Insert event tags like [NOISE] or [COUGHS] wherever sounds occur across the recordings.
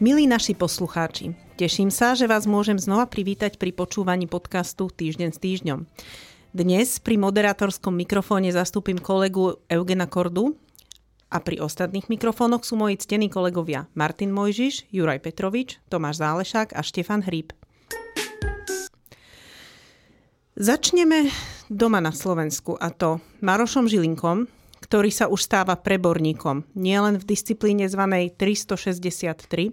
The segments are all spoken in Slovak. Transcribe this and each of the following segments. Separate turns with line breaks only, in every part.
Milí naši poslucháči, teším sa, že vás môžem znova privítať pri počúvaní podcastu Týždeň s týždňom. Dnes pri moderátorskom mikrofóne zastúpim kolegu Eugena Kordu a pri ostatných mikrofónoch sú moji ctení kolegovia Martin Mojžiš, Juraj Petrovič, Tomáš Zálešák a Štefan Hríb. Začneme doma na Slovensku a to Marošom Žilinkom, ktorý sa už stáva preborníkom, nielen v disciplíne zvanej 363,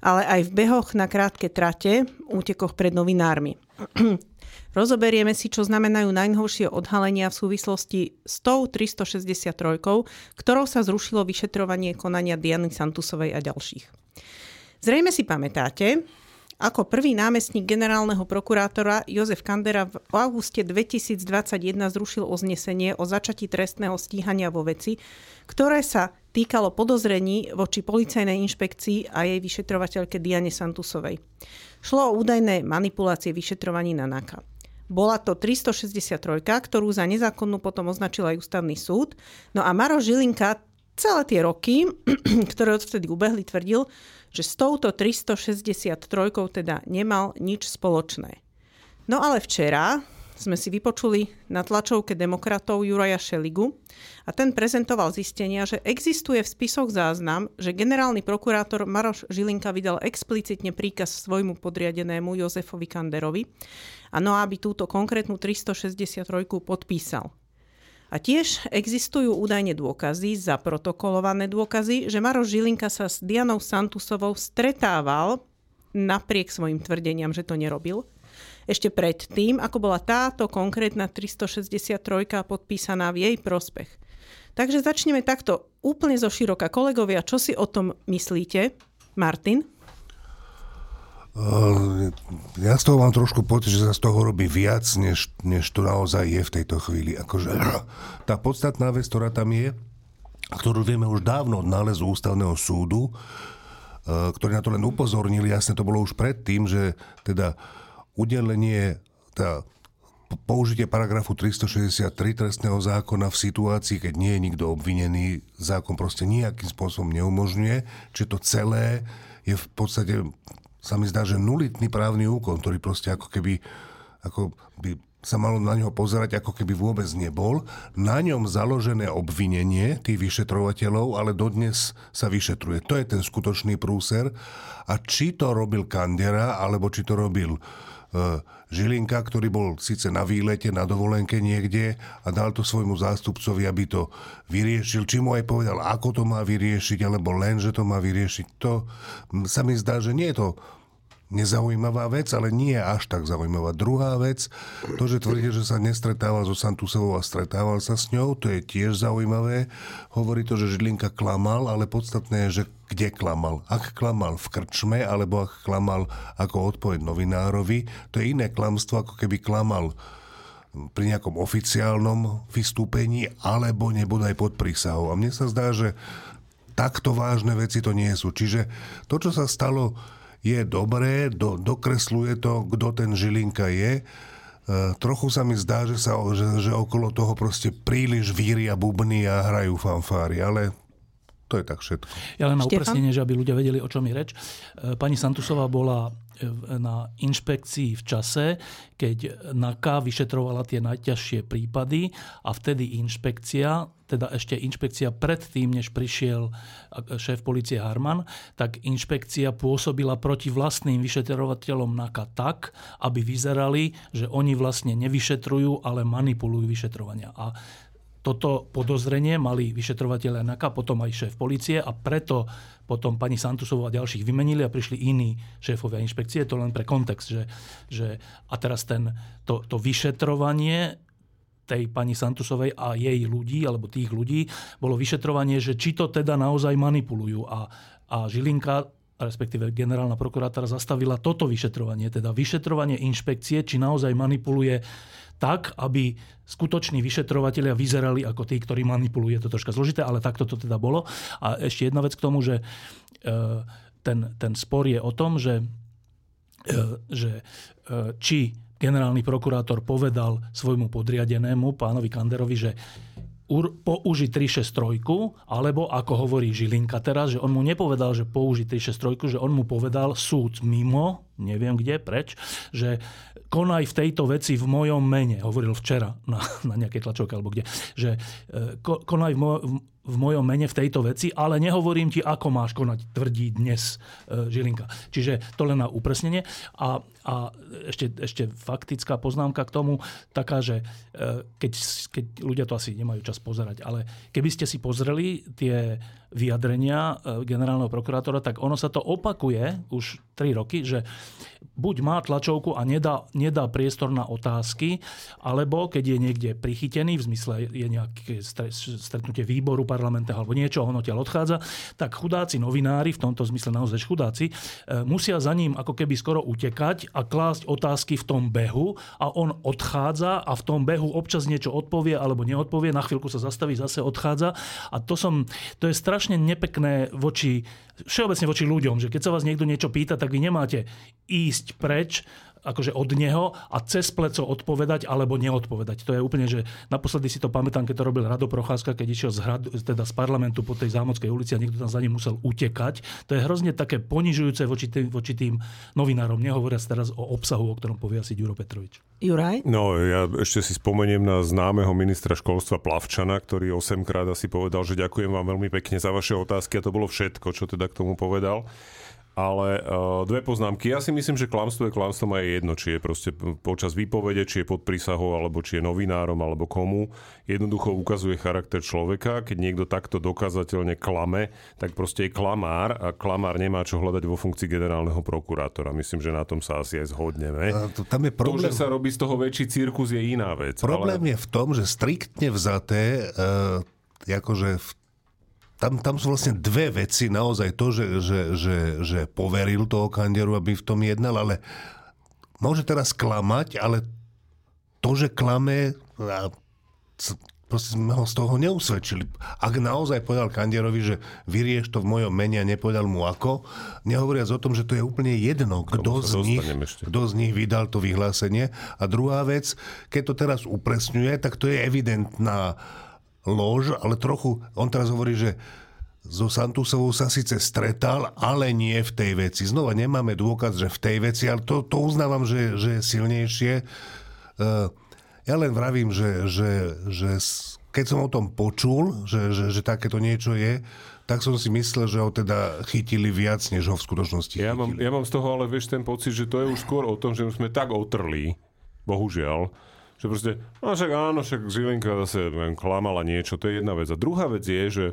ale aj v behoch na krátke trate, útekoch pred novinármi. [CLEARS THROAT] Rozoberieme si, čo znamenajú najnovšie odhalenia v súvislosti s tou 363, ktorou sa zrušilo vyšetrovanie konania Diany Santusovej a ďalších. Zrejme si pamätáte, ako prvý námestník generálneho prokurátora Jozef Kandera v auguste 2021 zrušil oznesenie o začatí trestného stíhania vo veci, ktoré sa týkalo podozrení voči policajnej inšpekcii a jej vyšetrovateľke Diane Santusovej. Šlo o údajné manipulácie vyšetrovaní na NAKA. Bola to 363, ktorú za nezákonnú potom označil aj ústavný súd. No a Maro Žilinka celé tie roky, [CLEARS THROAT] ktoré odvtedy ubehli, tvrdil, že s touto 363 teda nemal nič spoločné. No ale včera sme si vypočuli na tlačovke demokratov Juraja Šeligu a ten prezentoval zistenia, že existuje v spisoch záznam, že generálny prokurátor Maroš Žilinka vydal explicitne príkaz svojmu podriadenému Jozefovi Kanderovi a no aby túto konkrétnu 363 podpísal. A tiež existujú údajne dôkazy, zaprotokolované dôkazy, že Maroš Žilinka sa s Dianou Santusovou stretával napriek svojim tvrdeniam, že to nerobil. Ešte pred tým, ako bola táto konkrétna 363 podpísaná v jej prospech. Takže začneme takto úplne zo široka. Kolegovia, čo si o tom myslíte? Martin?
Ja z toho mám trošku pocit, že sa z toho robí viac, než, než to naozaj je v tejto chvíli. Akože, [CLEARS THROAT] tá podstatná vec, ktorá tam je, ktorú vieme už dávno od nálezu ústavného súdu, ktorí na to len upozornili, jasne to bolo už predtým, že teda udelenie, teda použitie paragrafu 363 trestného zákona v situácii, keď nie je nikto obvinený, zákon proste nejakým spôsobom neumožňuje, že to celé je v podstate sa mi zdá, že nulitný právny úkon, ktorý proste ako keby ako by sa malo na ňo pozerať, ako keby vôbec nebol. Na ňom založené obvinenie tých vyšetrovateľov, ale dodnes sa vyšetruje. To je ten skutočný prúser. A či to robil Kandera, alebo či to robil Žilinka, ktorý bol síce na výlete, na dovolenke niekde a dal to svojmu zástupcovi, aby to vyriešil. Či mu aj povedal, ako to má vyriešiť, alebo len, že to má vyriešiť. To sa mi zdá, že nie je to nezaujímavá vec, ale nie je až tak zaujímavá. Druhá vec, to, že tvrdí, že sa nestretával so Santusovou a stretával sa s ňou, to je tiež zaujímavé. Hovorí to, že Žilinka klamal, ale podstatné je, že kde klamal. Ak klamal v krčme, alebo ak klamal ako odpoveď novinárovi, to je iné klamstvo, ako keby klamal pri nejakom oficiálnom vystúpení, alebo nebodaj pod prísahou. A mne sa zdá, že takto vážne veci to nie sú. Čiže to, čo sa stalo je dobré, do, dokresluje to, kto ten Žilinka je. E, trochu sa mi zdá, že, sa, že, že okolo toho proste príliš víria bubny a hrajú fanfári, ale to je tak všetko.
Ja len na upresnenie, že aby ľudia vedeli, o čom je reč. E, pani Santusová bola na inšpekcii v čase, keď NAKA vyšetrovala tie najťažšie prípady a vtedy inšpekcia, teda ešte inšpekcia predtým, než prišiel šéf policie Harman, tak inšpekcia pôsobila proti vlastným vyšetrovateľom NAKA tak, aby vyzerali, že oni vlastne nevyšetrujú, ale manipulujú vyšetrovania. A toto podozrenie mali vyšetrovateľe NAKA, potom aj šéf policie a preto potom pani Santusová a ďalších vymenili a prišli iní šéfovia inšpekcie. To len pre kontext, že, že a teraz ten, to, to vyšetrovanie tej pani Santusovej a jej ľudí, alebo tých ľudí, bolo vyšetrovanie, že či to teda naozaj manipulujú. A, a Žilinka respektíve generálna prokurátora zastavila toto vyšetrovanie, teda vyšetrovanie inšpekcie, či naozaj manipuluje tak, aby skutoční vyšetrovateľia vyzerali ako tí, ktorí manipulujú. Je to troška zložité, ale takto to teda bolo. A ešte jedna vec k tomu, že e, ten, ten spor je o tom, že, e, že e, či generálny prokurátor povedal svojmu podriadenému, pánovi Kanderovi, že použiť 363, alebo ako hovorí Žilinka teraz, že on mu nepovedal, že použiť 363, že on mu povedal súd mimo, neviem kde, preč, že konaj v tejto veci v mojom mene, hovoril včera na, na nejakej tlačovke alebo kde, že e, konaj v, moj, v mojom mene v tejto veci, ale nehovorím ti, ako máš konať, tvrdí dnes e, Žilinka. Čiže to len na upresnenie. A, a ešte, ešte faktická poznámka k tomu, taká, že e, keď, keď ľudia to asi nemajú čas pozerať, ale keby ste si pozreli tie vyjadrenia generálneho prokurátora, tak ono sa to opakuje už 3 roky, že buď má tlačovku a nedá, nedá priestor na otázky, alebo keď je niekde prichytený, v zmysle je nejaké stretnutie výboru parlamentného alebo niečo, on odtiaľ odchádza, tak chudáci novinári, v tomto zmysle naozaj chudáci, e, musia za ním ako keby skoro utekať a klásť otázky v tom behu a on odchádza a v tom behu občas niečo odpovie alebo neodpovie, na chvíľku sa zastaví, zase odchádza a to, som, to je strašne nepekné voči, všeobecne voči ľuďom, že keď sa vás niekto niečo pýta, tak vy nemáte ísť preč akože od neho a cez pleco odpovedať alebo neodpovedať. To je úplne, že naposledy si to pamätám, keď to robil Rado Procházka, keď išiel z, hradu, teda z parlamentu po tej Zámodskej ulici a niekto tam za ním musel utekať. To je hrozne také ponižujúce voči tým, voči tým novinárom. Nehovoriac teraz o obsahu, o ktorom povie asi Juro Petrovič.
Juraj?
No, ja ešte si spomeniem na známeho ministra školstva Plavčana, ktorý 8 krát asi povedal, že ďakujem vám veľmi pekne za vaše otázky a to bolo všetko, čo teda k tomu povedal. Ale uh, dve poznámky. Ja si myslím, že klamstvo je klamstvo aj jedno, či je proste počas výpovede, či je pod prísahou, alebo či je novinárom, alebo komu. Jednoducho ukazuje charakter človeka. Keď niekto takto dokázateľne klame, tak proste je klamár a klamár nemá čo hľadať vo funkcii generálneho prokurátora. Myslím, že na tom sa asi aj zhodneme. A
to, tam je problém...
To, že sa robí z toho väčší cirkus, je iná vec.
Problém ale... je v tom, že striktne vzaté, uh, akože v tam, tam sú vlastne dve veci. Naozaj to, že, že, že, že poveril toho kanderu, aby v tom jednal, ale môže teraz klamať, ale to, že klame, proste sme ho z toho neusvedčili. Ak naozaj povedal Kandierovi, že vyrieš to v mojom mene a nepovedal mu ako, nehovoriac o tom, že to je úplne jedno, kto z, nich, kto z nich vydal to vyhlásenie. A druhá vec, keď to teraz upresňuje, tak to je evidentná lož, ale trochu, on teraz hovorí, že so Santusovou sa síce stretal, ale nie v tej veci. Znova nemáme dôkaz, že v tej veci, ale to, to uznávam, že, že je silnejšie. Uh, ja len vravím, že, že, že keď som o tom počul, že, že, že takéto niečo je, tak som si myslel, že ho teda chytili viac, než ho v skutočnosti
ja mám, ja mám z toho ale vieš ten pocit, že to je už skôr o tom, že už sme tak otrli, bohužiaľ, že proste, no však áno, však Žilinka zase neviem, klamala niečo, to je jedna vec. A druhá vec je, že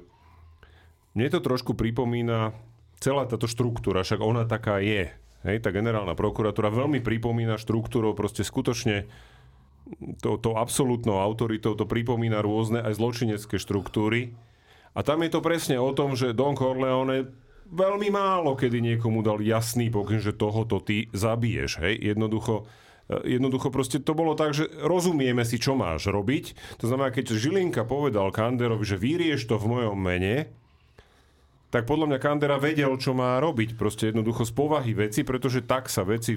mne to trošku pripomína celá táto štruktúra, však ona taká je. Hej, tá generálna prokuratúra veľmi pripomína štruktúrou proste skutočne to, to absolútnou autoritou to pripomína rôzne aj zločinecké štruktúry. A tam je to presne o tom, že Don Corleone veľmi málo kedy niekomu dal jasný pokyn, že tohoto ty zabiješ. Hej? Jednoducho Jednoducho proste to bolo tak, že rozumieme si, čo máš robiť. To znamená, keď Žilinka povedal Kanderovi, že vyrieš to v mojom mene, tak podľa mňa Kandera vedel, čo má robiť. Proste jednoducho z povahy veci, pretože tak sa veci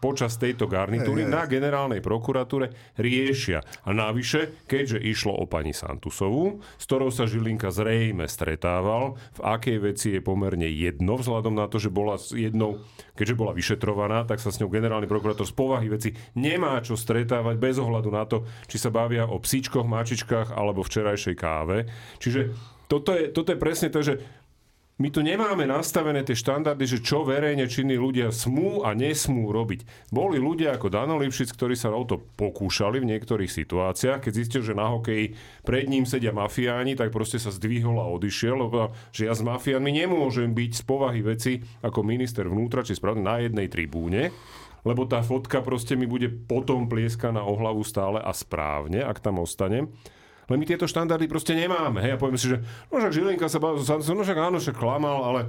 počas tejto garnitúry na generálnej prokuratúre riešia. A navyše, keďže išlo o pani Santusovú, s ktorou sa Žilinka zrejme stretával, v akej veci je pomerne jedno, vzhľadom na to, že bola jednou, keďže bola vyšetrovaná, tak sa s ňou generálny prokurátor z povahy veci nemá čo stretávať bez ohľadu na to, či sa bavia o psíčkoch, mačičkách alebo včerajšej káve. Čiže toto je, toto je presne to, že my tu nemáme nastavené tie štandardy, že čo verejne činní ľudia smú a nesmú robiť. Boli ľudia ako Dano Lipšic, ktorí sa o to pokúšali v niektorých situáciách, keď zistil, že na hokeji pred ním sedia mafiáni, tak proste sa zdvihol a odišiel, lebo že ja s mafiánmi nemôžem byť z povahy veci ako minister vnútra či správne na jednej tribúne lebo tá fotka proste mi bude potom plieskaná o hlavu stále a správne, ak tam ostanem. Len my tieto štandardy proste nemáme. Hej, a poviem si, že no však Žilinka sa bavil, no však áno, však klamal, ale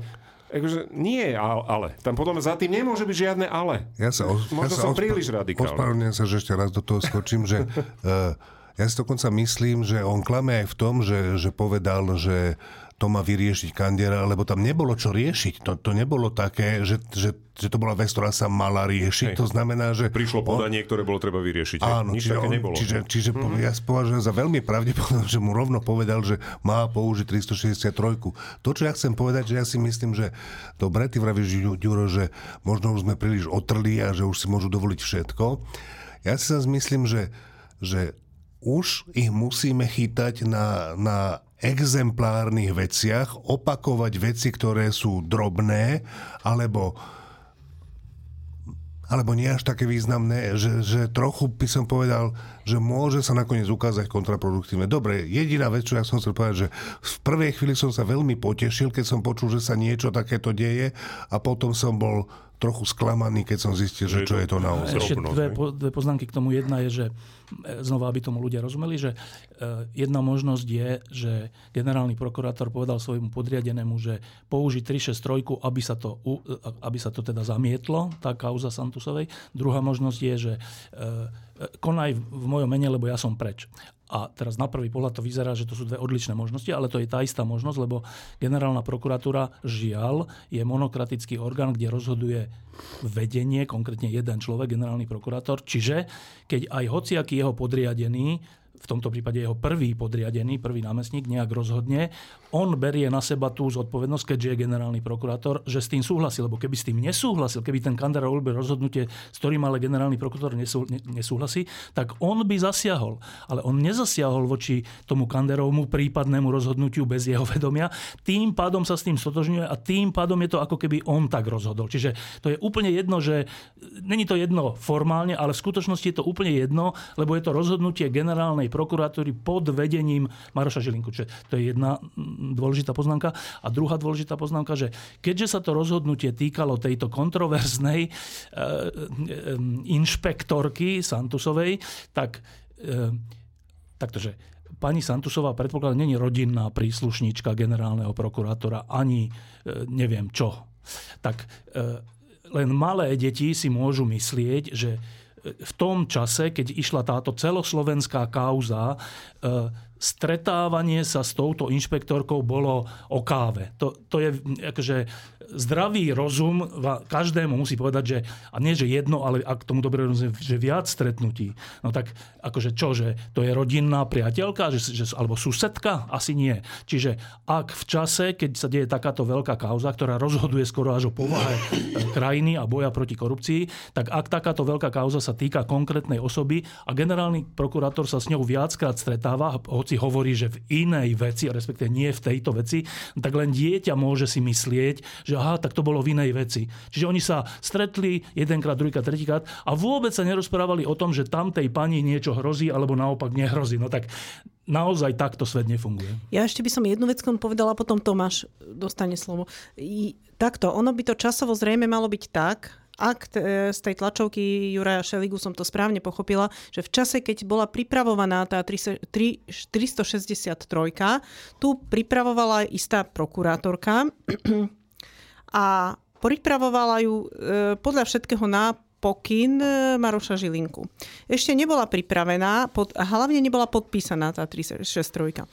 Akože nie, ale. Tam potom za tým nemôže byť žiadne ale.
Ja sa, os-
Možno
ja
som príliš radikálny.
Ospravedlňujem sa, že ešte raz do toho skočím, že uh, [LAUGHS] ja si dokonca myslím, že on klame aj v tom, že, že povedal, že to má vyriešiť Kandiera, lebo tam nebolo čo riešiť. To, to nebolo také, že, že, že to bola vec, ktorá sa mala riešiť. Hej. To znamená, že...
Prišlo podanie, on... ktoré bolo treba vyriešiť.
Áno,
Nič
čiže,
také
on,
nebolo.
čiže, čiže mm-hmm. ja považujem za veľmi pravdepodobné, že mu rovno povedal, že má použiť 363. To, čo ja chcem povedať, že ja si myslím, že dobre, ty vravíš, Ďuro, že možno už sme príliš otrli a že už si môžu dovoliť všetko. Ja si sa myslím, že, že už ich musíme chytať na, na exemplárnych veciach, opakovať veci, ktoré sú drobné, alebo alebo nie až také významné, že, že trochu by som povedal, že môže sa nakoniec ukázať kontraproduktívne. Dobre, jediná vec, čo ja som chcel povedať, že v prvej chvíli som sa veľmi potešil, keď som počul, že sa niečo takéto deje a potom som bol trochu sklamaný, keď som zistil, že čo je to naozaj.
Ešte dve, dve poznámky k tomu. Jedna je, že e, znova, aby tomu ľudia rozumeli, že e, jedna možnosť je, že generálny prokurátor povedal svojmu podriadenému, že použiť 363, aby sa to, e, aby sa to teda zamietlo, tá kauza Santusovej. Druhá možnosť je, že konaj v mojom mene, lebo ja som preč. A teraz na prvý pohľad to vyzerá, že to sú dve odlišné možnosti, ale to je tá istá možnosť, lebo generálna prokuratúra žiaľ je monokratický orgán, kde rozhoduje vedenie, konkrétne jeden človek, generálny prokurátor. Čiže keď aj hociaký jeho podriadený v tomto prípade jeho prvý podriadený, prvý námestník nejak rozhodne, on berie na seba tú zodpovednosť, keďže je generálny prokurátor, že s tým súhlasí. Lebo keby s tým nesúhlasil, keby ten kandidát urobil rozhodnutie, s ktorým ale generálny prokurátor nesú, nesúhlasí, tak on by zasiahol. Ale on nezasiahol voči tomu Kanderovmu prípadnému rozhodnutiu bez jeho vedomia. Tým pádom sa s tým stotožňuje a tým pádom je to ako keby on tak rozhodol. Čiže to je úplne jedno, že není to jedno formálne, ale v skutočnosti je to úplne jedno, lebo je to rozhodnutie generálnej prokuratúry pod vedením Maroša Žilinku. Čiže to je jedna dôležitá poznámka. A druhá dôležitá poznámka, že keďže sa to rozhodnutie týkalo tejto kontroverznej e, e, inšpektorky Santusovej, tak e, taktože pani Santusová predpokladá, není rodinná príslušníčka generálneho prokurátora, ani e, neviem čo. Tak e, len malé deti si môžu myslieť, že v tom čase, keď išla táto celoslovenská kauza, stretávanie sa s touto inšpektorkou bolo o káve. To, to je akože zdravý rozum každému musí povedať, že a nie, že jedno, ale ak tomu dobre rozumiem, že viac stretnutí. No tak akože čo, že to je rodinná priateľka, že, že, alebo susedka? Asi nie. Čiže ak v čase, keď sa deje takáto veľká kauza, ktorá rozhoduje skoro až o povahe e, krajiny a boja proti korupcii, tak ak takáto veľká kauza sa týka konkrétnej osoby a generálny prokurátor sa s ňou viackrát stretáva, hoci hovorí, že v inej veci, respektíve nie v tejto veci, tak len dieťa môže si myslieť, že aha, tak to bolo v inej veci. Čiže oni sa stretli jedenkrát, druhýkrát, tretíkrát a vôbec sa nerozprávali o tom, že tamtej pani niečo hrozí alebo naopak nehrozí. No tak naozaj takto svet nefunguje.
Ja ešte by som jednu vec povedala, potom Tomáš dostane slovo. I, takto, ono by to časovo zrejme malo byť tak, ak z tej tlačovky Juraja Šeligu som to správne pochopila, že v čase, keď bola pripravovaná tá 363, tu pripravovala istá prokurátorka, [CLEARS THROAT] a pripravovala ju e, podľa všetkého na pokyn e, Maroša Žilinku. Ešte nebola pripravená pod, a hlavne nebola podpísaná tá 363.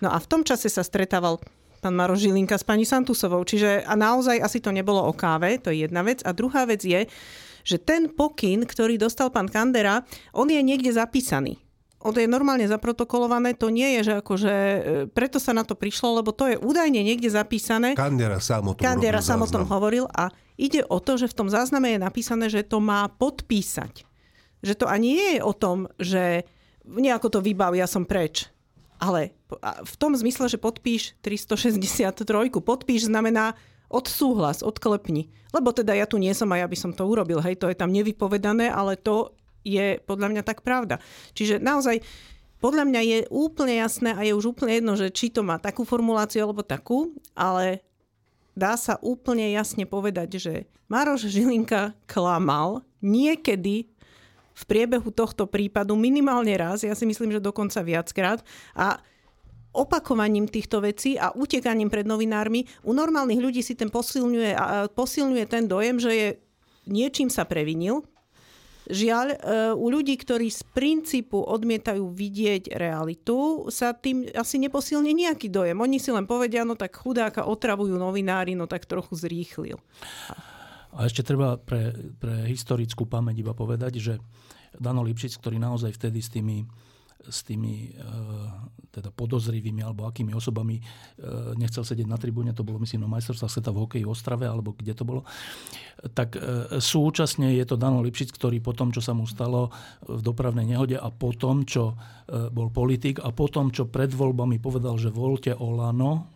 No a v tom čase sa stretával pán Maroš Žilinka s pani Santusovou. Čiže a naozaj asi to nebolo o káve, to je jedna vec. A druhá vec je, že ten pokyn, ktorý dostal pán Kandera, on je niekde zapísaný to je normálne zaprotokolované, to nie je, že akože, e, preto sa na to prišlo, lebo to je údajne niekde zapísané.
Kandera sám o tom,
Kandera sám o tom hovoril a ide o to, že v tom zázname je napísané, že to má podpísať. Že to ani nie je o tom, že nejako to vybav, ja som preč. Ale v tom zmysle, že podpíš 363, podpíš znamená odsúhlas, odklepni. Lebo teda ja tu nie som a ja by som to urobil. Hej, to je tam nevypovedané, ale to je podľa mňa tak pravda. Čiže naozaj podľa mňa je úplne jasné a je už úplne jedno, že či to má takú formuláciu alebo takú, ale dá sa úplne jasne povedať, že Maroš Žilinka klamal niekedy v priebehu tohto prípadu minimálne raz, ja si myslím, že dokonca viackrát a opakovaním týchto vecí a utekaním pred novinármi u normálnych ľudí si ten posilňuje, posilňuje ten dojem, že je niečím sa previnil, Žiaľ, e, u ľudí, ktorí z princípu odmietajú vidieť realitu, sa tým asi neposilní nejaký dojem. Oni si len povedia, no tak chudáka otravujú novinári, no tak trochu zrýchlil.
A ešte treba pre, pre historickú pamäť iba povedať, že Dano Lipšic, ktorý naozaj vtedy s tými s tými e, teda podozrivými alebo akými osobami e, nechcel sedieť na tribúne, to bolo myslím na majstrovstvách sveta v hokeji v Ostrave, alebo kde to bolo, tak e, súčasne je to Dano Lipšic, ktorý po tom, čo sa mu stalo v dopravnej nehode a po tom, čo bol politik a po tom, čo pred voľbami povedal, že voľte Olano,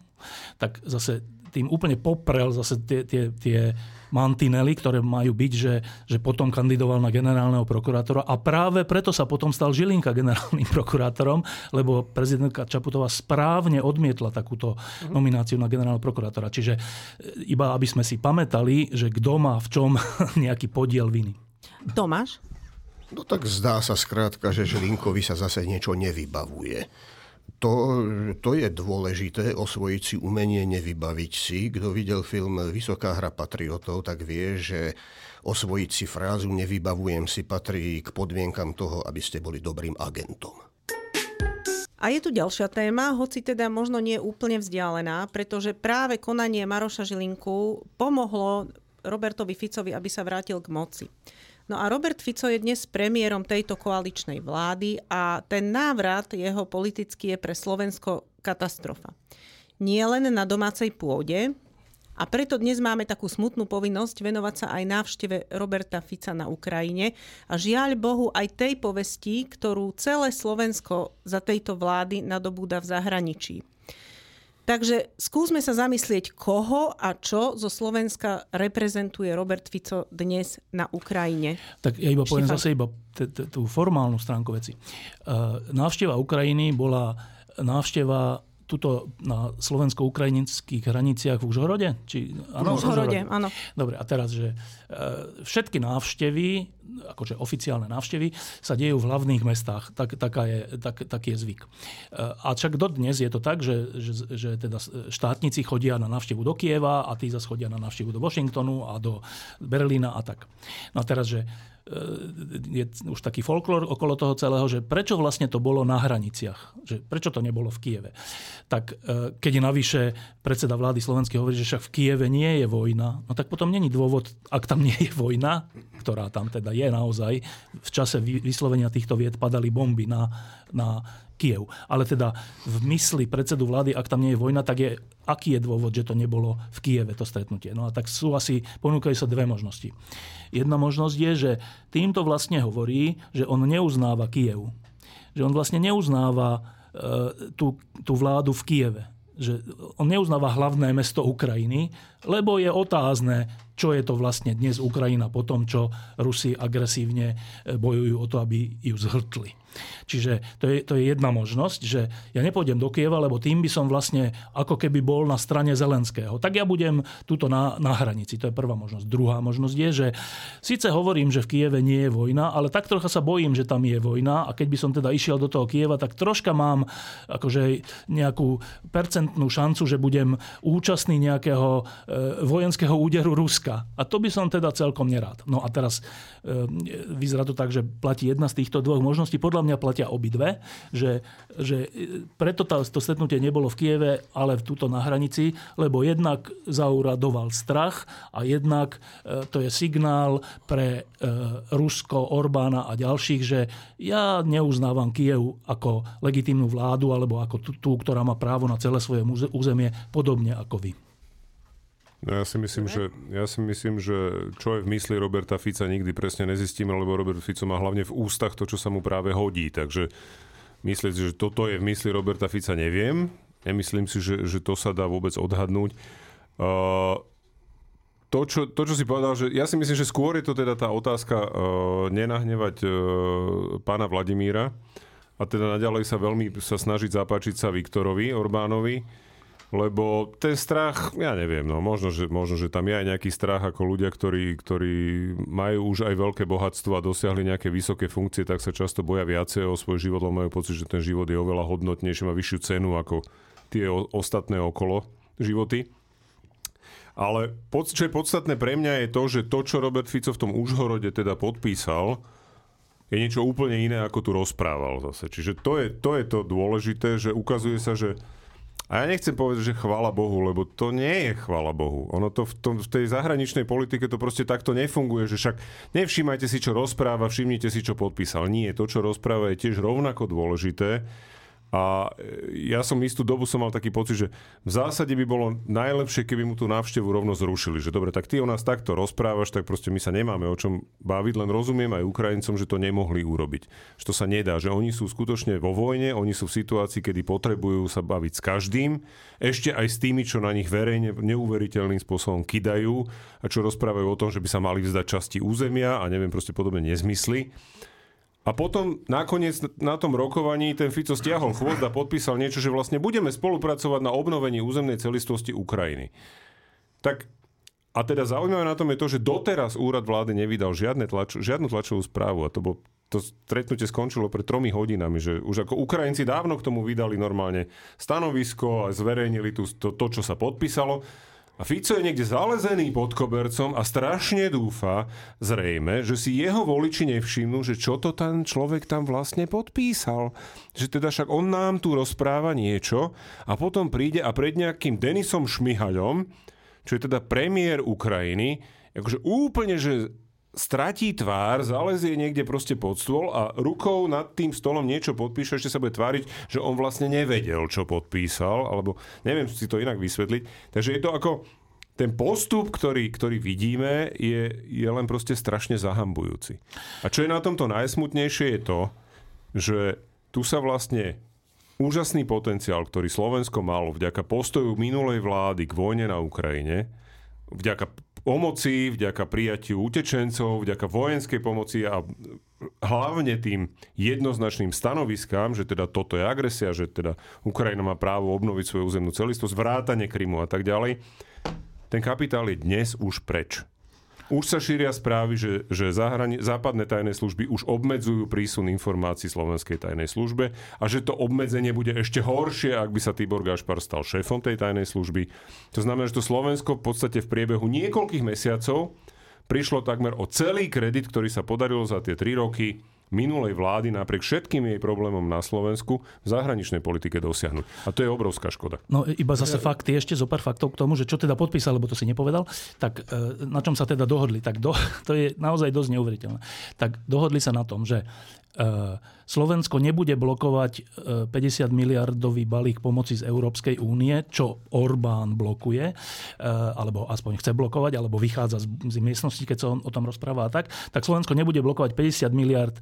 tak zase tým úplne poprel zase tie, tie, tie mantinely, ktoré majú byť, že, že potom kandidoval na generálneho prokurátora a práve preto sa potom stal Žilinka generálnym [LAUGHS] prokurátorom, lebo prezidentka Čaputová správne odmietla takúto mhm. nomináciu na generálneho prokurátora. Čiže e, iba aby sme si pamätali, že kto má v čom [LAUGHS] nejaký podiel viny.
Tomáš?
No tak zdá sa skrátka, že Žilinkovi sa zase niečo nevybavuje to, to je dôležité, osvojiť si umenie nevybaviť si. Kto videl film Vysoká hra patriotov, tak vie, že osvojiť si frázu nevybavujem si patrí k podmienkam toho, aby ste boli dobrým agentom.
A je tu ďalšia téma, hoci teda možno nie úplne vzdialená, pretože práve konanie Maroša Žilinku pomohlo Robertovi Ficovi, aby sa vrátil k moci. No a Robert Fico je dnes premiérom tejto koaličnej vlády a ten návrat jeho politicky je pre Slovensko katastrofa. Nie len na domácej pôde, a preto dnes máme takú smutnú povinnosť venovať sa aj návšteve Roberta Fica na Ukrajine a žiaľ Bohu aj tej povesti, ktorú celé Slovensko za tejto vlády nadobúda v zahraničí. Takže skúsme sa zamyslieť, koho a čo zo Slovenska reprezentuje Robert Fico dnes na Ukrajine.
Tak ja iba poviem zase iba tú formálnu stránku veci. E, návšteva Ukrajiny bola návšteva tuto na slovensko-ukrajinských hraniciach v Užhorode? Či,
áno, v Užhorode, áno.
Dobre, a teraz, že e, všetky návštevy, akože oficiálne návštevy, sa dejú v hlavných mestách. Tak, taká je, tak, taký je zvyk. E, a však dodnes je to tak, že, že, že teda štátnici chodia na návštevu do Kieva a tí zase chodia na návštevu do Washingtonu a do Berlína a tak. No a teraz, že je už taký folklór okolo toho celého, že prečo vlastne to bolo na hraniciach, že prečo to nebolo v Kieve. Tak e, keď je navyše predseda vlády slovenskej hovorí, že však v Kieve nie je vojna, no tak potom není dôvod, ak tam nie je vojna, ktorá tam teda je naozaj, v čase vyslovenia týchto vied padali bomby na, na Kiev. Ale teda v mysli predsedu vlády, ak tam nie je vojna, tak je, aký je dôvod, že to nebolo v Kieve, to stretnutie. No a tak sú asi, ponúkajú sa dve možnosti. Jedna možnosť je, že týmto vlastne hovorí, že on neuznáva Kiev. Že on vlastne neuznáva e, tú, tú vládu v Kieve. Že on neuznáva hlavné mesto Ukrajiny, lebo je otázne, čo je to vlastne dnes Ukrajina po tom, čo Rusi agresívne e, bojujú o to, aby ju zhrtli. Čiže to je, to je jedna možnosť, že ja nepôjdem do Kieva, lebo tým by som vlastne ako keby bol na strane Zelenského. Tak ja budem tuto na, na hranici. To je prvá možnosť. Druhá možnosť je, že síce hovorím, že v Kieve nie je vojna, ale tak trocha sa bojím, že tam je vojna a keď by som teda išiel do toho Kieva, tak troška mám akože nejakú percentnú šancu, že budem účastný nejakého e, vojenského úderu Ruska. A to by som teda celkom nerád. No a teraz e, vyzerá to tak, že platí jedna z týchto dvoch možností. Podľa mňa platia obidve, že, že preto to, to stretnutie nebolo v Kieve, ale v túto na hranici, lebo jednak zauradoval strach a jednak e, to je signál pre e, Rusko, Orbána a ďalších, že ja neuznávam Kiev ako legitímnu vládu alebo ako tú, tú, ktorá má právo na celé svoje územie, podobne ako vy.
No ja si myslím, že, ja si myslím, že čo je v mysli Roberta Fica nikdy presne nezistíme, lebo Robert Fico má hlavne v ústach to, čo sa mu práve hodí. Takže myslieť že toto je v mysli Roberta Fica, neviem. Nemyslím si, že, že to sa dá vôbec odhadnúť. Uh, to čo, to, čo si povedal, že ja si myslím, že skôr je to teda tá otázka uh, nenahnevať uh, pána Vladimíra a teda naďalej sa veľmi sa snažiť zapáčiť sa Viktorovi Orbánovi lebo ten strach, ja neviem, no možno, že, možno, že tam je aj nejaký strach ako ľudia, ktorí, ktorí majú už aj veľké bohatstvo a dosiahli nejaké vysoké funkcie, tak sa často boja viacej o svoj život, lebo majú pocit, že ten život je oveľa hodnotnejší, má vyššiu cenu ako tie ostatné okolo životy. Ale čo je podstatné pre mňa je to, že to, čo Robert Fico v tom Užhorode teda podpísal, je niečo úplne iné, ako tu rozprával zase. Čiže to je, to je to dôležité, že ukazuje sa, že a ja nechcem povedať, že chvála Bohu, lebo to nie je chvála Bohu. Ono to v, tom, v tej zahraničnej politike to proste takto nefunguje, že však nevšímajte si, čo rozpráva, všimnite si, čo podpísal. Nie, to, čo rozpráva, je tiež rovnako dôležité a e, ja som istú dobu som mal taký pocit, že v zásade by bolo najlepšie, keby mu tú návštevu rovno zrušili. Že dobre, tak ty o nás takto rozprávaš, tak proste my sa nemáme o čom baviť, len rozumiem aj Ukrajincom, že to nemohli urobiť. Že to sa nedá, že oni sú skutočne vo vojne, oni sú v situácii, kedy potrebujú sa baviť s každým, ešte aj s tými, čo na nich verejne neuveriteľným spôsobom kidajú a čo rozprávajú o tom, že by sa mali vzdať časti územia a neviem, proste podobne nezmysly. A potom nakoniec na tom rokovaní ten Fico stiahol chvost a podpísal niečo, že vlastne budeme spolupracovať na obnovení územnej celistvosti Ukrajiny. Tak a teda zaujímavé na tom je to, že doteraz úrad vlády nevydal žiadne tlač, žiadnu tlačovú správu a to, bol, to stretnutie skončilo pred tromi hodinami, že už ako Ukrajinci dávno k tomu vydali normálne stanovisko a zverejnili tu to, to čo sa podpísalo. A Fico je niekde zalezený pod kobercom a strašne dúfa, zrejme, že si jeho voliči nevšimnú, že čo to ten človek tam vlastne podpísal. Že teda však on nám tu rozpráva niečo a potom príde a pred nejakým Denisom Šmihaľom, čo je teda premiér Ukrajiny, akože úplne, že stratí tvár, zalezie niekde proste pod stôl a rukou nad tým stolom niečo podpíše, ešte sa bude tváriť, že on vlastne nevedel, čo podpísal, alebo neviem si to inak vysvetliť. Takže je to ako ten postup, ktorý, ktorý vidíme, je, je len proste strašne zahambujúci. A čo je na tomto najsmutnejšie je to, že tu sa vlastne úžasný potenciál, ktorý Slovensko malo vďaka postoju minulej vlády k vojne na Ukrajine, vďaka pomoci, vďaka prijatiu utečencov, vďaka vojenskej pomoci a hlavne tým jednoznačným stanoviskám, že teda toto je agresia, že teda Ukrajina má právo obnoviť svoju územnú celistvosť, vrátanie Krymu a tak ďalej, ten kapitál je dnes už preč. Už sa šíria správy, že, že zahrani- západné tajné služby už obmedzujú prísun informácií slovenskej tajnej službe a že to obmedzenie bude ešte horšie, ak by sa Tibor Gašpar stal šéfom tej tajnej služby. To znamená, že to Slovensko v podstate v priebehu niekoľkých mesiacov prišlo takmer o celý kredit, ktorý sa podarilo za tie tri roky minulej vlády napriek všetkým jej problémom na Slovensku v zahraničnej politike dosiahnuť. A to je obrovská škoda.
No iba zase fakty, ešte zo pár faktov k tomu, že čo teda podpísal, lebo to si nepovedal, tak e, na čom sa teda dohodli. Tak do, [LAUGHS] to je naozaj dosť neuveriteľné. Tak dohodli sa na tom, že Slovensko nebude blokovať 50 e, miliardový balík pomoci z Európskej únie, čo Orbán blokuje, alebo aspoň chce blokovať, alebo vychádza z miestnosti, keď sa on o tom rozpráva a tak, tak Slovensko nebude blokovať 50 miliard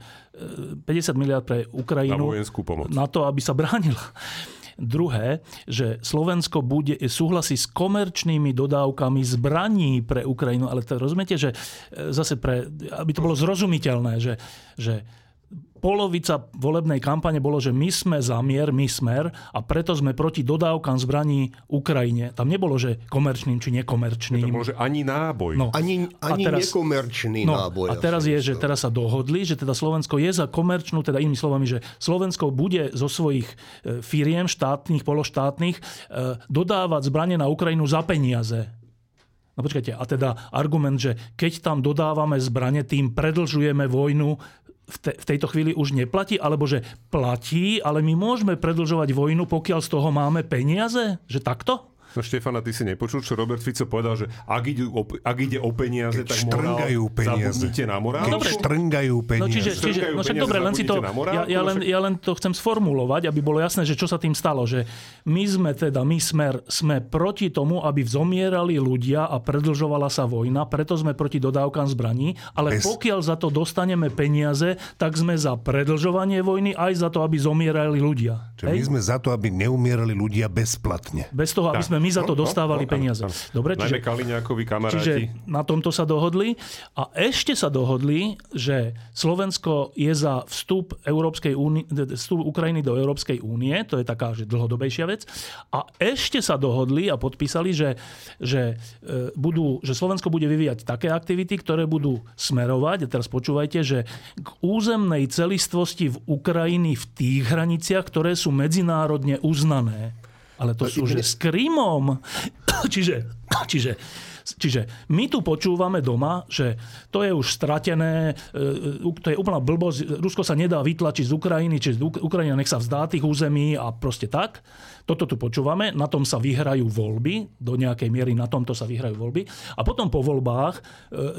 50 miliard pre Ukrajinu
na, pomoc.
na to, aby sa bránila. Druhé, že Slovensko bude, súhlasí s komerčnými dodávkami zbraní pre Ukrajinu, ale to rozumiete, že zase pre, aby to bolo zrozumiteľné, že, že polovica volebnej kampane bolo, že my sme za mier, my smer a preto sme proti dodávkam zbraní Ukrajine. Tam nebolo, že komerčným či nekomerčným.
To bolo, že ani náboj.
No. Ani, ani a teraz, nekomerčný
no,
náboj.
A teraz je, že teraz sa dohodli, že teda Slovensko je za komerčnú, teda inými slovami, že Slovensko bude zo svojich e, firiem štátnych, pološtátnych e, dodávať zbranie na Ukrajinu za peniaze. No počkajte, a teda argument, že keď tam dodávame zbranie, tým predlžujeme vojnu v, te, v tejto chvíli už neplatí, alebo že platí, ale my môžeme predlžovať vojnu, pokiaľ z toho máme peniaze? Že takto?
No Štefana, ty si nepočul, čo Robert Fico povedal, že ak ide o, ak ide o peniaze,
Keď
tak
morál,
peniaze. na morál.
Keď
dobre.
štrngajú peniaze.
No čiže, čiže no však dobre, len si to, ja, ja, len, ja len to chcem sformulovať, aby bolo jasné, že čo sa tým stalo. Že my sme teda, my smer, sme proti tomu, aby vzomierali ľudia a predlžovala sa vojna, preto sme proti dodávkam zbraní, ale Bez... pokiaľ za to dostaneme peniaze, tak sme za predlžovanie vojny aj za to, aby zomierali ľudia.
Čiže my sme za to, aby neumierali ľudia bezplatne.
Bez toho, aby tak. sme my za to no, no, dostávali no, no, peniaze.
No,
Dobre,
čiže, Kaliňákovi kamaráti.
Čiže na tomto sa dohodli. A ešte sa dohodli, že Slovensko je za vstup, Európskej únie, vstup Ukrajiny do Európskej únie. To je taká že dlhodobejšia vec. A ešte sa dohodli a podpísali, že, že, e, budú, že Slovensko bude vyvíjať také aktivity, ktoré budú smerovať, a teraz počúvajte, že k územnej celistvosti v Ukrajiny v tých hraniciach, ktoré sú medzinárodne uznané ale to sú, že s Krymom. [COUGHS] čiže, čiže čiže my tu počúvame doma, že to je už stratené, e, to je úplná blbosť, Rusko sa nedá vytlačiť z Ukrajiny, čiže Ukrajina nech sa vzdá tých území a proste tak. Toto tu počúvame, na tom sa vyhrajú voľby, do nejakej miery na tomto sa vyhrajú voľby. A potom po voľbách e,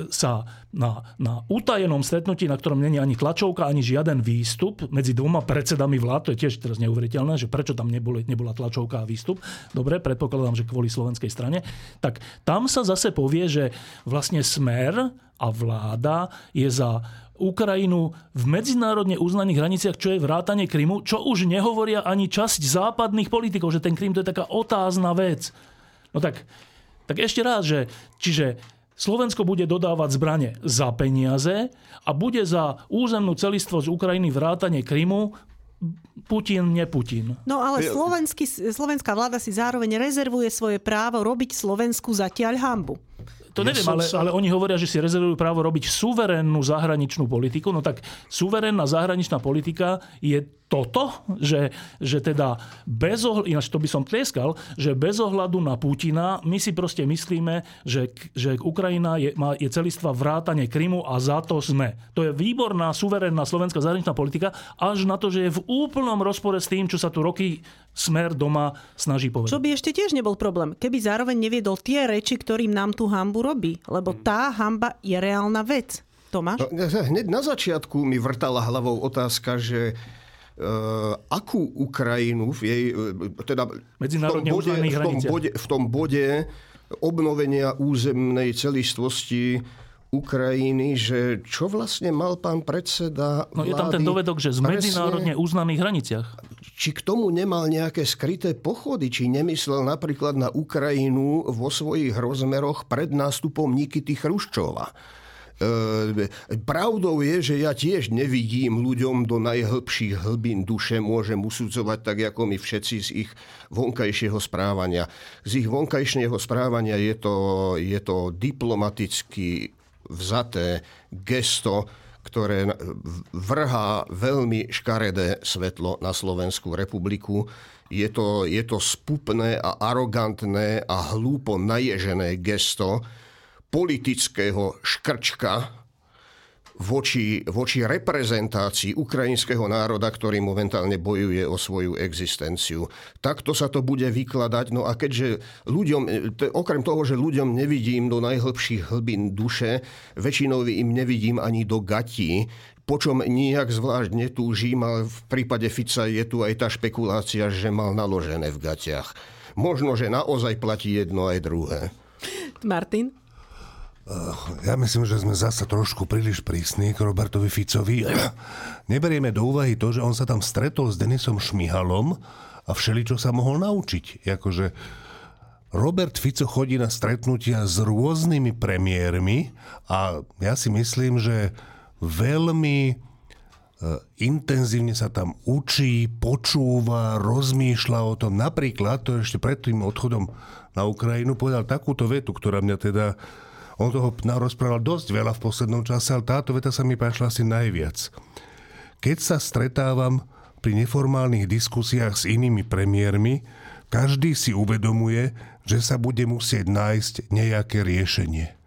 sa na, na utajenom stretnutí, na ktorom není ani tlačovka, ani žiaden výstup medzi dvoma predsedami vlád, to je tiež teraz neuveriteľné, že prečo tam neboli, nebola tlačovka a výstup. Dobre, predpokladám, že kvôli slovenskej strane. Tak tam sa zase povie, že vlastne smer a vláda je za Ukrajinu v medzinárodne uznaných hraniciach, čo je vrátanie Krymu, čo už nehovoria ani časť západných politikov, že ten Krym to je taká otázna vec. No tak, tak ešte raz, že čiže Slovensko bude dodávať zbranie za peniaze a bude za územnú celistvosť Ukrajiny vrátanie Krymu Putin, ne Putin.
No ale slovenský, slovenská vláda si zároveň rezervuje svoje právo robiť Slovensku zatiaľ hambu.
To ja neviem, ale, sa... ale oni hovoria, že si rezervujú právo robiť suverénnu zahraničnú politiku. No tak suverénna zahraničná politika je toto, že, že teda bez ohľadu, ináč to by som tlieskal, že bez ohľadu na Putina my si proste myslíme, že, že Ukrajina je, má, je celistva vrátane Krymu a za to sme. To je výborná, suverénna slovenská zahraničná politika, až na to, že je v úplnom rozpore s tým, čo sa tu roky smer doma snaží povedať.
Čo by ešte tiež nebol problém, keby zároveň neviedol tie reči, ktorým nám tú hambu robí. Lebo tá hamba je reálna vec. Tomáš? No,
hneď na začiatku mi vrtala hlavou otázka, že Uh, akú Ukrajinu v jej, uh, teda v tom, bode, v, tom bode, v tom bode obnovenia územnej celistvosti Ukrajiny, že čo vlastne mal pán predseda
No je tam ten dovedok, že z medzinárodne uznaných hraniciach.
Či k tomu nemal nejaké skryté pochody, či nemyslel napríklad na Ukrajinu vo svojich rozmeroch pred nástupom Nikity Chruščova E, pravdou je, že ja tiež nevidím ľuďom do najhlbších hlbín duše, môžem usudzovať tak, ako my všetci z ich vonkajšieho správania. Z ich vonkajšieho správania je to, je to diplomaticky vzaté gesto, ktoré vrhá veľmi škaredé svetlo na Slovenskú republiku. Je to, je to spupné a arogantné a hlúpo naježené gesto, politického škrčka voči, voči reprezentácii ukrajinského národa, ktorý momentálne bojuje o svoju existenciu. Takto sa to bude vykladať. No a keďže ľuďom, okrem toho, že ľuďom nevidím do najhlbších hlbín duše, väčšinou im nevidím ani do gatí, počom nijak zvlášť netúžim, ale v prípade Fica je tu aj tá špekulácia, že mal naložené v gatiach. Možno, že naozaj platí jedno aj druhé.
Martin?
Ja myslím, že sme zasa trošku príliš prísni k Robertovi Ficovi. [CLEARS THROAT] Neberieme do úvahy to, že on sa tam stretol s Denisom Šmihalom a všeli, čo sa mohol naučiť. Jakože Robert Fico chodí na stretnutia s rôznymi premiérmi a ja si myslím, že veľmi e, intenzívne sa tam učí, počúva, rozmýšľa o tom. Napríklad, to ešte pred tým odchodom na Ukrajinu, povedal takúto vetu, ktorá mňa teda on toho rozprával dosť veľa v poslednom čase, ale táto veta sa mi páčila asi najviac. Keď sa stretávam pri neformálnych diskusiách s inými premiérmi, každý si uvedomuje, že sa bude musieť nájsť nejaké riešenie.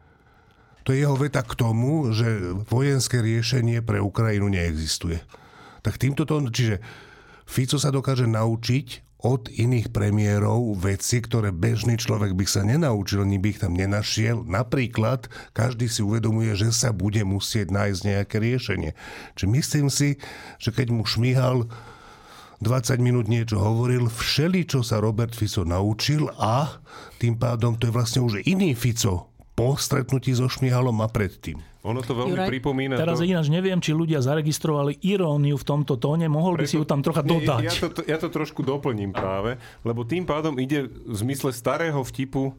To je jeho veta k tomu, že vojenské riešenie pre Ukrajinu neexistuje. Tak týmto to, čiže Fico sa dokáže naučiť od iných premiérov veci, ktoré bežný človek by sa nenaučil, ani by ich tam nenašiel. Napríklad, každý si uvedomuje, že sa bude musieť nájsť nejaké riešenie. Čiže myslím si, že keď mu šmíhal 20 minút niečo hovoril, všeli, čo sa Robert Fico naučil a tým pádom to je vlastne už iný Fico po stretnutí so Šmihalom a predtým.
Ono to veľmi Juraj? pripomína...
Teraz
to...
ináč neviem, či ľudia zaregistrovali iróniu v tomto tóne. Mohol Preto... by si ju tam trocha dodať.
Ja to, ja to trošku doplním práve, lebo tým pádom ide v zmysle starého vtipu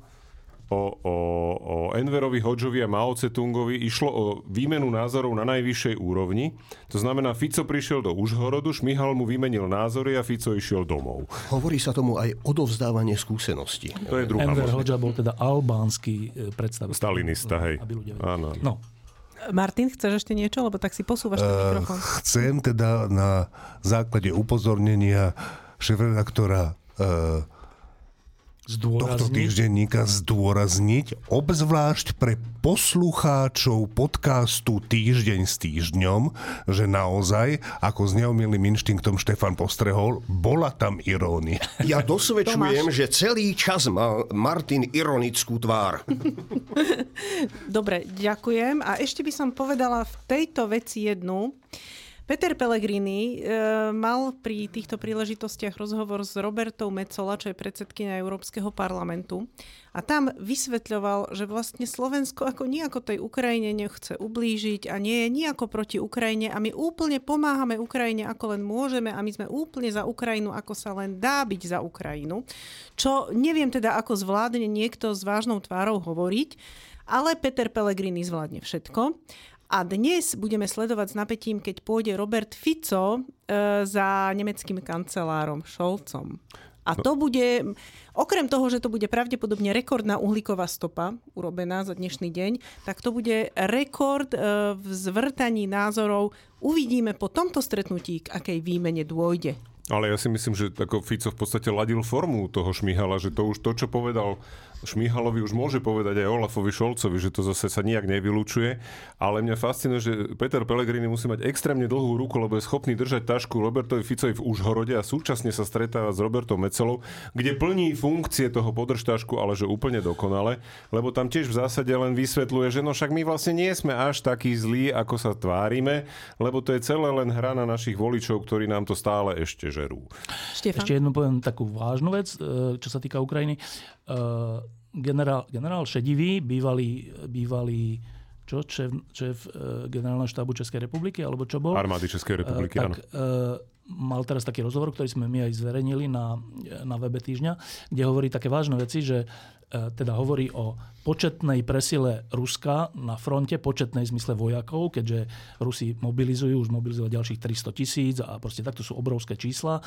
o, o, o Enverovi, Hodžovi a Mao Tse-tungovi išlo o výmenu názorov na najvyššej úrovni. To znamená, Fico prišiel do Užhorodu, Šmihal mu vymenil názory a Fico išiel domov.
Hovorí sa tomu aj odovzdávanie skúseností.
To je druhá
Enver Hodža bol teda albánsky e, predstaviteľ.
Stalinista, hej.
Áno. No.
Martin, chceš ešte niečo? Lebo tak si posúvaš ten uh, mikrofón.
Chcem teda na základe upozornenia šéf-redaktora uh, tohto týždenníka zdôrazniť, obzvlášť pre poslucháčov podcastu Týždeň s týždňom, že naozaj, ako s neumilým inštinktom Štefan postrehol, bola tam irónia. [LAUGHS]
Ja dosvedčujem, Tomáš. že celý čas mal Martin ironickú tvár. [LAUGHS]
Dobre, ďakujem. A ešte by som povedala v tejto veci jednu. Peter Pellegrini e, mal pri týchto príležitostiach rozhovor s Robertou Mecola, čo je predsedkynia Európskeho parlamentu. A tam vysvetľoval, že vlastne Slovensko ako nejako tej Ukrajine nechce ublížiť a nie je nejako proti Ukrajine a my úplne pomáhame Ukrajine ako len môžeme a my sme úplne za Ukrajinu, ako sa len dá byť za Ukrajinu. Čo neviem teda, ako zvládne niekto s vážnou tvárou hovoriť, ale Peter Pellegrini zvládne všetko. A dnes budeme sledovať s napätím, keď pôjde Robert Fico e, za nemeckým kancelárom Scholzom. A to bude, okrem toho, že to bude pravdepodobne rekordná uhlíková stopa urobená za dnešný deň, tak to bude rekord e, v zvrtaní názorov. Uvidíme po tomto stretnutí, k akej výmene dôjde.
Ale ja si myslím, že ako Fico v podstate ladil formu toho Šmihala, že to už to, čo povedal Šmihalovi už môže povedať aj Olafovi Šolcovi, že to zase sa nijak nevylučuje, ale mňa fascinuje, že Peter Pellegrini musí mať extrémne dlhú ruku, lebo je schopný držať tašku Robertovi Ficovi v Užhorode a súčasne sa stretáva s Robertom Mecelou, kde plní funkcie toho podržtašku, ale že úplne dokonale, lebo tam tiež v zásade len vysvetľuje, že no však my vlastne nie sme až takí zlí, ako sa tvárime, lebo to je celé len hra na našich voličov, ktorí nám to stále ešte žerú.
Štefan? Ešte jednu poviem takú vážnu vec, e, čo sa týka Ukrajiny. E, generál, generál Šedivý, bývalý, bývalý čo, šéf, šéf e, generálneho štábu Českej republiky, alebo čo bol?
Armády Českej republiky,
tak, áno. mal teraz taký rozhovor, ktorý sme my aj zverejnili na, na webe týždňa, kde hovorí také vážne veci, že teda hovorí o početnej presile Ruska na fronte, početnej zmysle vojakov, keďže Rusi mobilizujú, už mobilizovali ďalších 300 tisíc a proste takto sú obrovské čísla. E,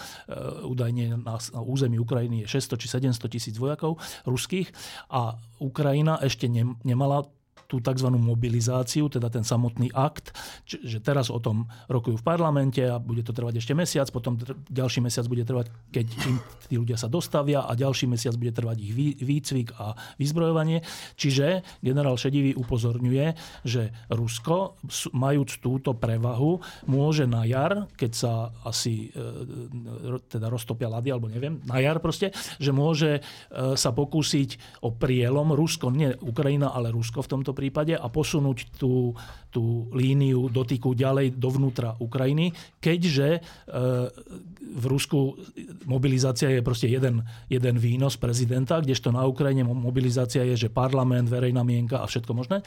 údajne na, území Ukrajiny je 600 či 700 tisíc vojakov ruských a Ukrajina ešte ne, nemala tú tzv. mobilizáciu, teda ten samotný akt, že teraz o tom rokujú v parlamente a bude to trvať ešte mesiac, potom ďalší mesiac bude trvať, keď im tí ľudia sa dostavia a ďalší mesiac bude trvať ich výcvik a vyzbrojovanie. Čiže generál Šedivý upozorňuje, že Rusko, majúc túto prevahu, môže na jar, keď sa asi e, teda roztopia lady, alebo neviem, na jar proste, že môže e, sa pokúsiť o prielom Rusko, nie Ukrajina, ale Rusko v tomto prípade a posunúť tú, tú líniu dotyku ďalej dovnútra Ukrajiny, keďže e, v Rusku mobilizácia je proste jeden, jeden výnos prezidenta, kdežto na Ukrajine mobilizácia je, že parlament, verejná mienka a všetko možné.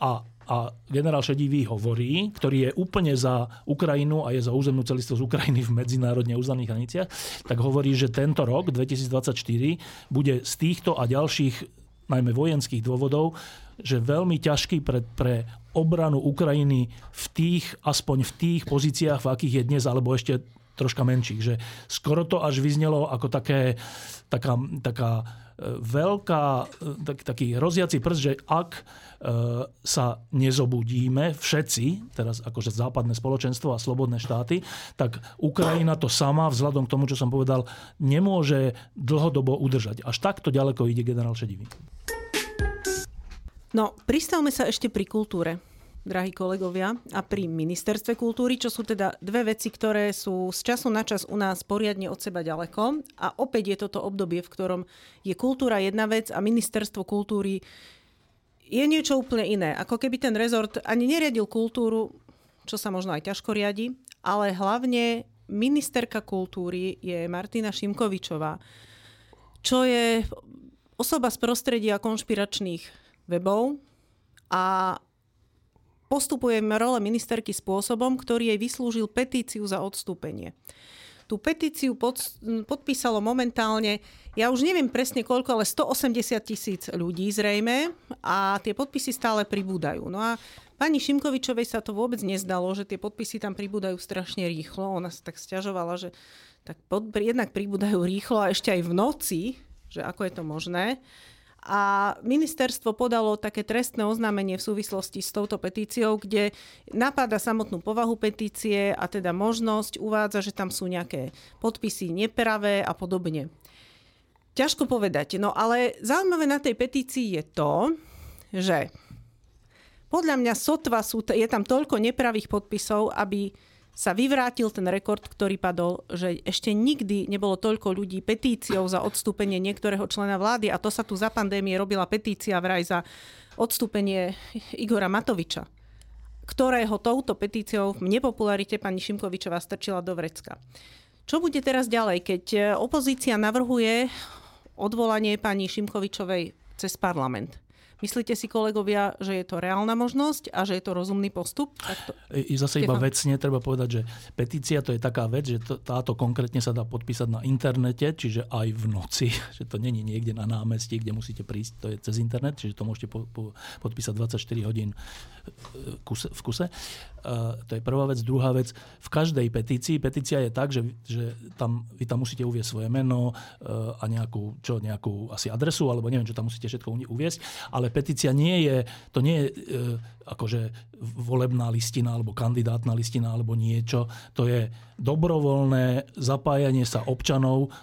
A a generál Šedivý hovorí, ktorý je úplne za Ukrajinu a je za územnú celistvosť Ukrajiny v medzinárodne uznaných hraniciach, tak hovorí, že tento rok, 2024, bude z týchto a ďalších najmä vojenských dôvodov, že veľmi ťažký pre, pre obranu Ukrajiny v tých, aspoň v tých pozíciách, v akých je dnes, alebo ešte troška menších. Že skoro to až vyznelo ako také, taká, taká e, veľká, e, tak, taký hroziaci prst, že ak e, sa nezobudíme všetci, teraz akože západné spoločenstvo a slobodné štáty, tak Ukrajina to sama, vzhľadom k tomu, čo som povedal, nemôže dlhodobo udržať. Až takto ďaleko ide generál Šedivý.
No, pristavme sa ešte pri kultúre, drahí kolegovia, a pri ministerstve kultúry, čo sú teda dve veci, ktoré sú z času na čas u nás poriadne od seba ďaleko. A opäť je toto obdobie, v ktorom je kultúra jedna vec a ministerstvo kultúry je niečo úplne iné. Ako keby ten rezort ani neriadil kultúru, čo sa možno aj ťažko riadi, ale hlavne ministerka kultúry je Martina Šimkovičová, čo je osoba z prostredia konšpiračných webov a postupujem role ministerky spôsobom, ktorý jej vyslúžil petíciu za odstúpenie. Tú petíciu pod, podpísalo momentálne, ja už neviem presne koľko, ale 180 tisíc ľudí zrejme a tie podpisy stále pribúdajú. No a pani Šimkovičovej sa to vôbec nezdalo, že tie podpisy tam pribúdajú strašne rýchlo. Ona sa tak stiažovala, že tak pod, jednak pribúdajú rýchlo a ešte aj v noci, že ako je to možné a ministerstvo podalo také trestné oznámenie v súvislosti s touto petíciou, kde napadá samotnú povahu petície a teda možnosť uvádza, že tam sú nejaké podpisy nepravé a podobne. Ťažko povedať. No ale zaujímavé na tej petícii je to, že podľa mňa sotva sú, je tam toľko nepravých podpisov, aby sa vyvrátil ten rekord, ktorý padol, že ešte nikdy nebolo toľko ľudí petíciou za odstúpenie niektorého člena vlády a to sa tu za pandémie robila petícia vraj za odstúpenie Igora Matoviča ktorého touto petíciou v nepopularite pani Šimkovičová strčila do vrecka. Čo bude teraz ďalej, keď opozícia navrhuje odvolanie pani Šimkovičovej cez parlament? Myslíte si, kolegovia, že je to reálna možnosť a že je to rozumný postup?
to... I zase iba vecne treba povedať, že petícia to je taká vec, že to, táto konkrétne sa dá podpísať na internete, čiže aj v noci, [LAUGHS] že to není niekde na námestí, kde musíte prísť, to je cez internet, čiže to môžete po, po, podpísať 24 hodín kuse, v kuse. Uh, to je prvá vec. Druhá vec, v každej petícii, petícia je tak, že, že tam, vy tam musíte uvieť svoje meno uh, a nejakú, čo, nejakú asi adresu, alebo neviem, čo tam musíte všetko uviesť, ale petícia nie je, to nie je e, akože volebná listina alebo kandidátna listina alebo niečo. To je dobrovoľné zapájanie sa občanov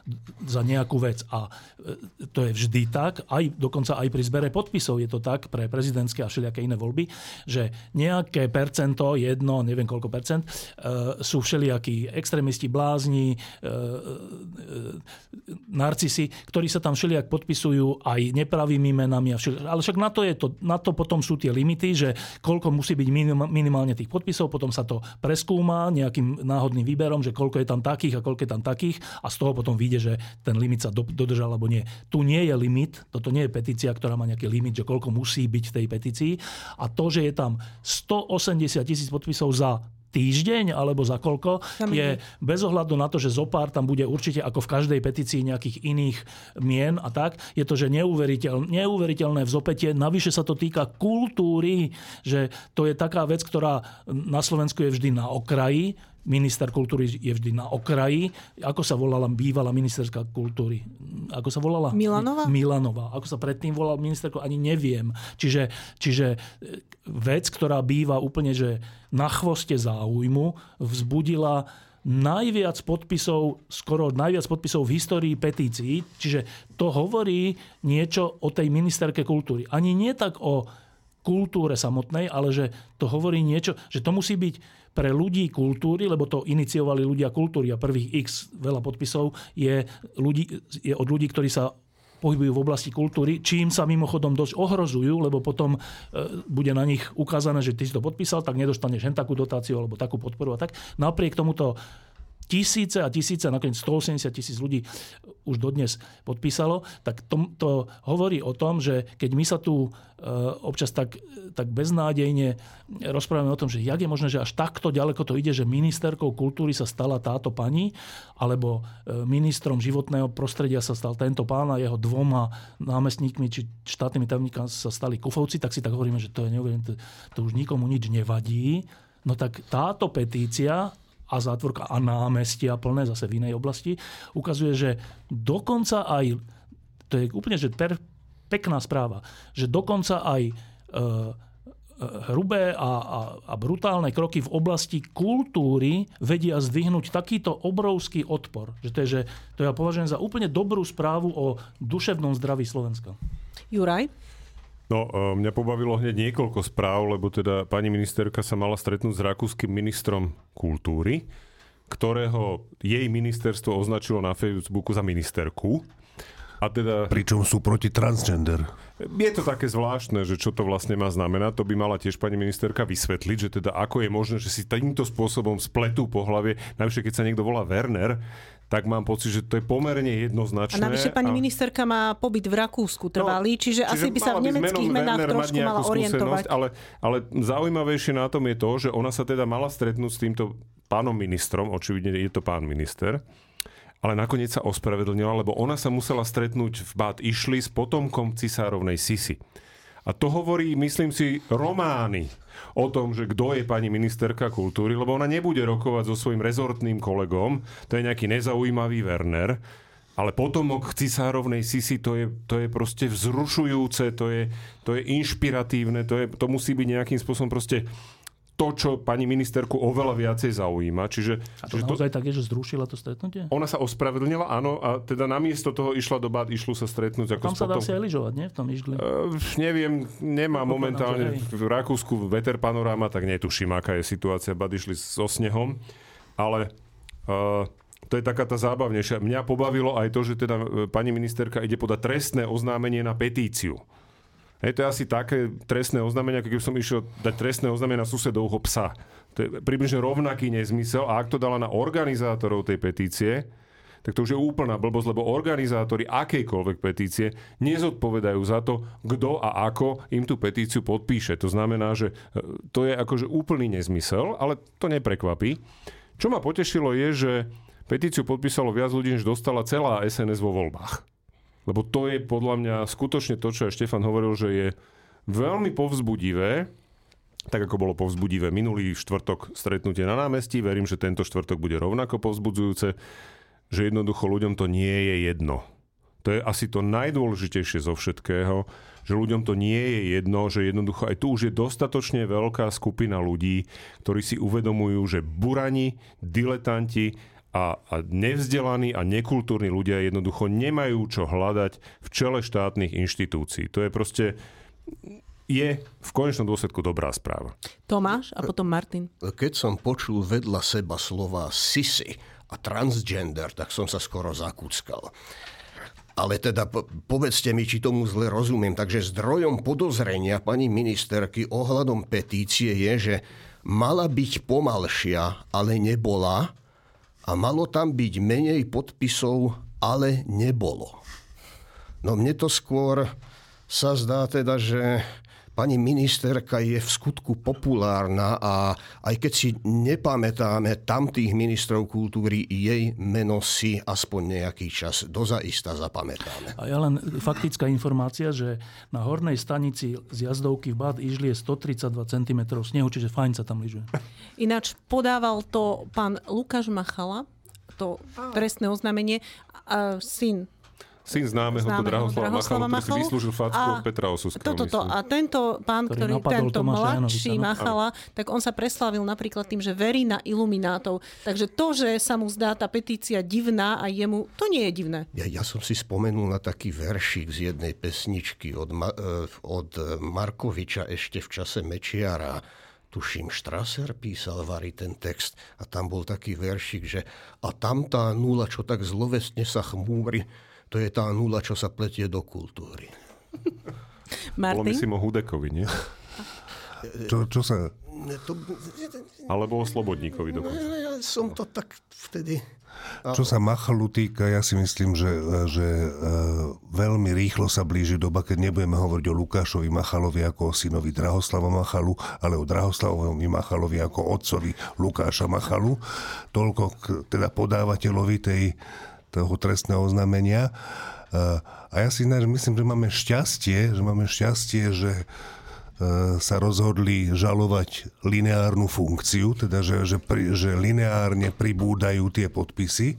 za nejakú vec. A e, to je vždy tak, aj dokonca aj pri zbere podpisov je to tak pre prezidentské a všelijaké iné voľby, že nejaké percento, jedno, neviem koľko percent, e, sú všelijakí extrémisti, blázni, narcisi, ktorí sa tam všelijak podpisujú aj nepravými menami. A všelijak, ale však na to, je to, na to potom sú tie limity, že koľko musí byť minimálne tých podpisov, potom sa to preskúma nejakým náhodným výberom, že koľko je tam takých a koľko je tam takých a z toho potom vyjde, že ten limit sa do, dodržal alebo nie. Tu nie je limit, toto nie je petícia, ktorá má nejaký limit, že koľko musí byť v tej petícii a to, že je tam 180 tisíc podpisov za týždeň alebo za koľko, je bez ohľadu na to, že zopár tam bude určite ako v každej petícii nejakých iných mien a tak, je to, že neuveriteľ, neuveriteľné vzopetie. Navyše sa to týka kultúry, že to je taká vec, ktorá na Slovensku je vždy na okraji minister kultúry je vždy na okraji. Ako sa volala bývalá ministerská kultúry? Ako sa volala?
Milanova?
Milanova. Ako sa predtým volal ministerko, ani neviem. Čiže, čiže e, vec, ktorá býva úplne že na chvoste záujmu, vzbudila najviac podpisov, skoro najviac podpisov v histórii petícií. Čiže to hovorí niečo o tej ministerke kultúry. Ani nie tak o kultúre samotnej, ale že to hovorí niečo, že to musí byť pre ľudí kultúry, lebo to iniciovali ľudia kultúry a prvých x veľa podpisov je, ľudí, je od ľudí, ktorí sa pohybujú v oblasti kultúry, čím sa mimochodom dosť ohrozujú, lebo potom e, bude na nich ukázané, že ty si to podpísal, tak nedostaneš hen takú dotáciu alebo takú podporu a tak. Napriek tomuto tisíce a tisíce, nakoniec 180 tisíc ľudí už dodnes podpísalo, tak to, to hovorí o tom, že keď my sa tu e, občas tak, tak beznádejne rozprávame o tom, že jak je možné, že až takto ďaleko to ide, že ministerkou kultúry sa stala táto pani, alebo e, ministrom životného prostredia sa stal tento pán a jeho dvoma námestníkmi či štátnymi tajomníkami sa stali kufovci, tak si tak hovoríme, že to je neuveriteľné, to, už nikomu nič nevadí. No tak táto petícia a zátvorka a námestia plné zase v inej oblasti, ukazuje, že dokonca aj, to je úplne že per, pekná správa, že dokonca aj e, e, hrubé a, a, a brutálne kroky v oblasti kultúry vedia zdvihnúť takýto obrovský odpor. Že to, je, že, to ja považujem za úplne dobrú správu o duševnom zdraví Slovenska.
Juraj?
No, e, mňa pobavilo hneď niekoľko správ, lebo teda pani ministerka sa mala stretnúť s rakúskym ministrom kultúry, ktorého jej ministerstvo označilo na Facebooku za ministerku.
A teda... Pričom sú proti transgender.
Je to také zvláštne, že čo to vlastne má znamenať. To by mala tiež pani ministerka vysvetliť, že teda ako je možné, že si týmto spôsobom spletú po hlave, najvyššie keď sa niekto volá Werner, tak mám pocit, že to je pomerne jednoznačné.
A navyše pani a... ministerka má pobyt v Rakúsku trvalý, no, čiže, čiže asi by sa v nemeckých menách Werner trošku mala orientovať.
Ale, ale zaujímavejšie na tom je to, že ona sa teda mala stretnúť s týmto pánom ministrom, očividne je to pán minister, ale nakoniec sa ospravedlnila, lebo ona sa musela stretnúť v Bát Išli s potomkom cisárovnej Sisi. A to hovorí, myslím si, romány o tom, že kto je pani ministerka kultúry, lebo ona nebude rokovať so svojím rezortným kolegom, to je nejaký nezaujímavý Werner, ale potomok cisárovnej Sisi, to je, to je proste vzrušujúce, to je, to je inšpiratívne, to, je, to musí byť nejakým spôsobom proste to, čo pani ministerku oveľa viacej zaujíma. Čiže,
A to
čiže
naozaj tak je, že zrušila to stretnutie?
ona sa ospravedlnila, áno, a teda namiesto toho išla do Bad, išlo sa stretnúť. Ako
Tam sa dá
potom...
si aj lyžovať, nie? V tom išli.
Uh, neviem, nemá
Predpokladám,
momentálne v Rakúsku veter panoráma, tak netuším, aká je situácia. Bad išli so snehom, ale uh, to je taká tá zábavnejšia. Mňa pobavilo aj to, že teda e, pani ministerka ide podať trestné oznámenie na petíciu. Hej, to je asi také trestné oznámenie, ako keby som išiel dať trestné oznámenie na susedovho psa. To je približne rovnaký nezmysel a ak to dala na organizátorov tej petície, tak to už je úplná blbosť, lebo organizátori akejkoľvek petície nezodpovedajú za to, kto a ako im tú petíciu podpíše. To znamená, že e, to je akože úplný nezmysel, ale to neprekvapí. Čo ma potešilo je, že petíciu podpísalo viac ľudí, než dostala celá SNS vo voľbách. Lebo to je podľa mňa skutočne to, čo aj Štefan hovoril, že je veľmi povzbudivé, tak ako bolo povzbudivé minulý štvrtok stretnutie na námestí, verím, že tento štvrtok bude rovnako povzbudzujúce, že jednoducho ľuďom to nie je jedno. To je asi to najdôležitejšie zo všetkého, že ľuďom to nie je jedno, že jednoducho aj tu už je dostatočne veľká skupina ľudí, ktorí si uvedomujú, že burani, diletanti a, a nevzdelaní a nekultúrni ľudia jednoducho nemajú čo hľadať v čele štátnych inštitúcií. To je proste je v konečnom dôsledku dobrá správa.
Tomáš a potom Martin.
Keď som počul vedľa seba slova sisi a transgender, tak som sa skoro zakúckal. Ale teda po- povedzte mi, či tomu zle rozumiem. Takže zdrojom podozrenia pani ministerky ohľadom petície je, že mala byť pomalšia, ale nebola a malo tam byť menej podpisov, ale nebolo. No mne to skôr sa zdá teda, že pani ministerka je v skutku populárna a aj keď si nepamätáme tamtých ministrov kultúry, jej meno si aspoň nejaký čas dozaista zapamätáme.
A ja len faktická informácia, že na hornej stanici z jazdovky v Bad Ižli je 132 cm snehu, čiže fajn sa tam lyžuje.
Ináč podával to pán Lukáš Machala, to trestné oznámenie, a syn
Syn známeho,
známeho
Drahoslava,
Drahoslava
Machalu, ktorý si vyslúžil facku
A
od Petra Osuského.
Toto, to.
myslím.
A tento pán,
Ktorý
ktorý, tento
Tomáša
mladší
Janovica, no.
Machala, tak on sa preslávil napríklad tým, že verí na iluminátov. Takže to, že sa mu zdá tá petícia divná a jemu, to nie je divné.
Ja, ja som si spomenul na taký veršik z jednej pesničky od, Ma, eh, od Markoviča ešte v čase Mečiara. Tuším, Strasser písal Vary ten text a tam bol taký veršik, že a tam tá nula, čo tak zlovestne sa chmúri, to je tá nula, čo sa pletie do kultúry.
Bolo
Martin?
myslím o Hudekovi, nie?
Čo, čo sa...
To,
Alebo o Slobodníkovi dokonca.
ja som to tak vtedy...
Čo sa Machalu týka, ja si myslím, že, že e, veľmi rýchlo sa blíži doba, keď nebudeme hovoriť o Lukášovi Machalovi ako o synovi Drahoslava Machalu, ale o Drahoslavovi Machalovi ako otcovi Lukáša Machalu. Toľko k teda podávateľovi tej, toho trestného oznámenia. E, A ja si ináč myslím, že máme šťastie, že máme šťastie, že e, sa rozhodli žalovať lineárnu funkciu, teda že, že, že lineárne pribúdajú tie podpisy. E,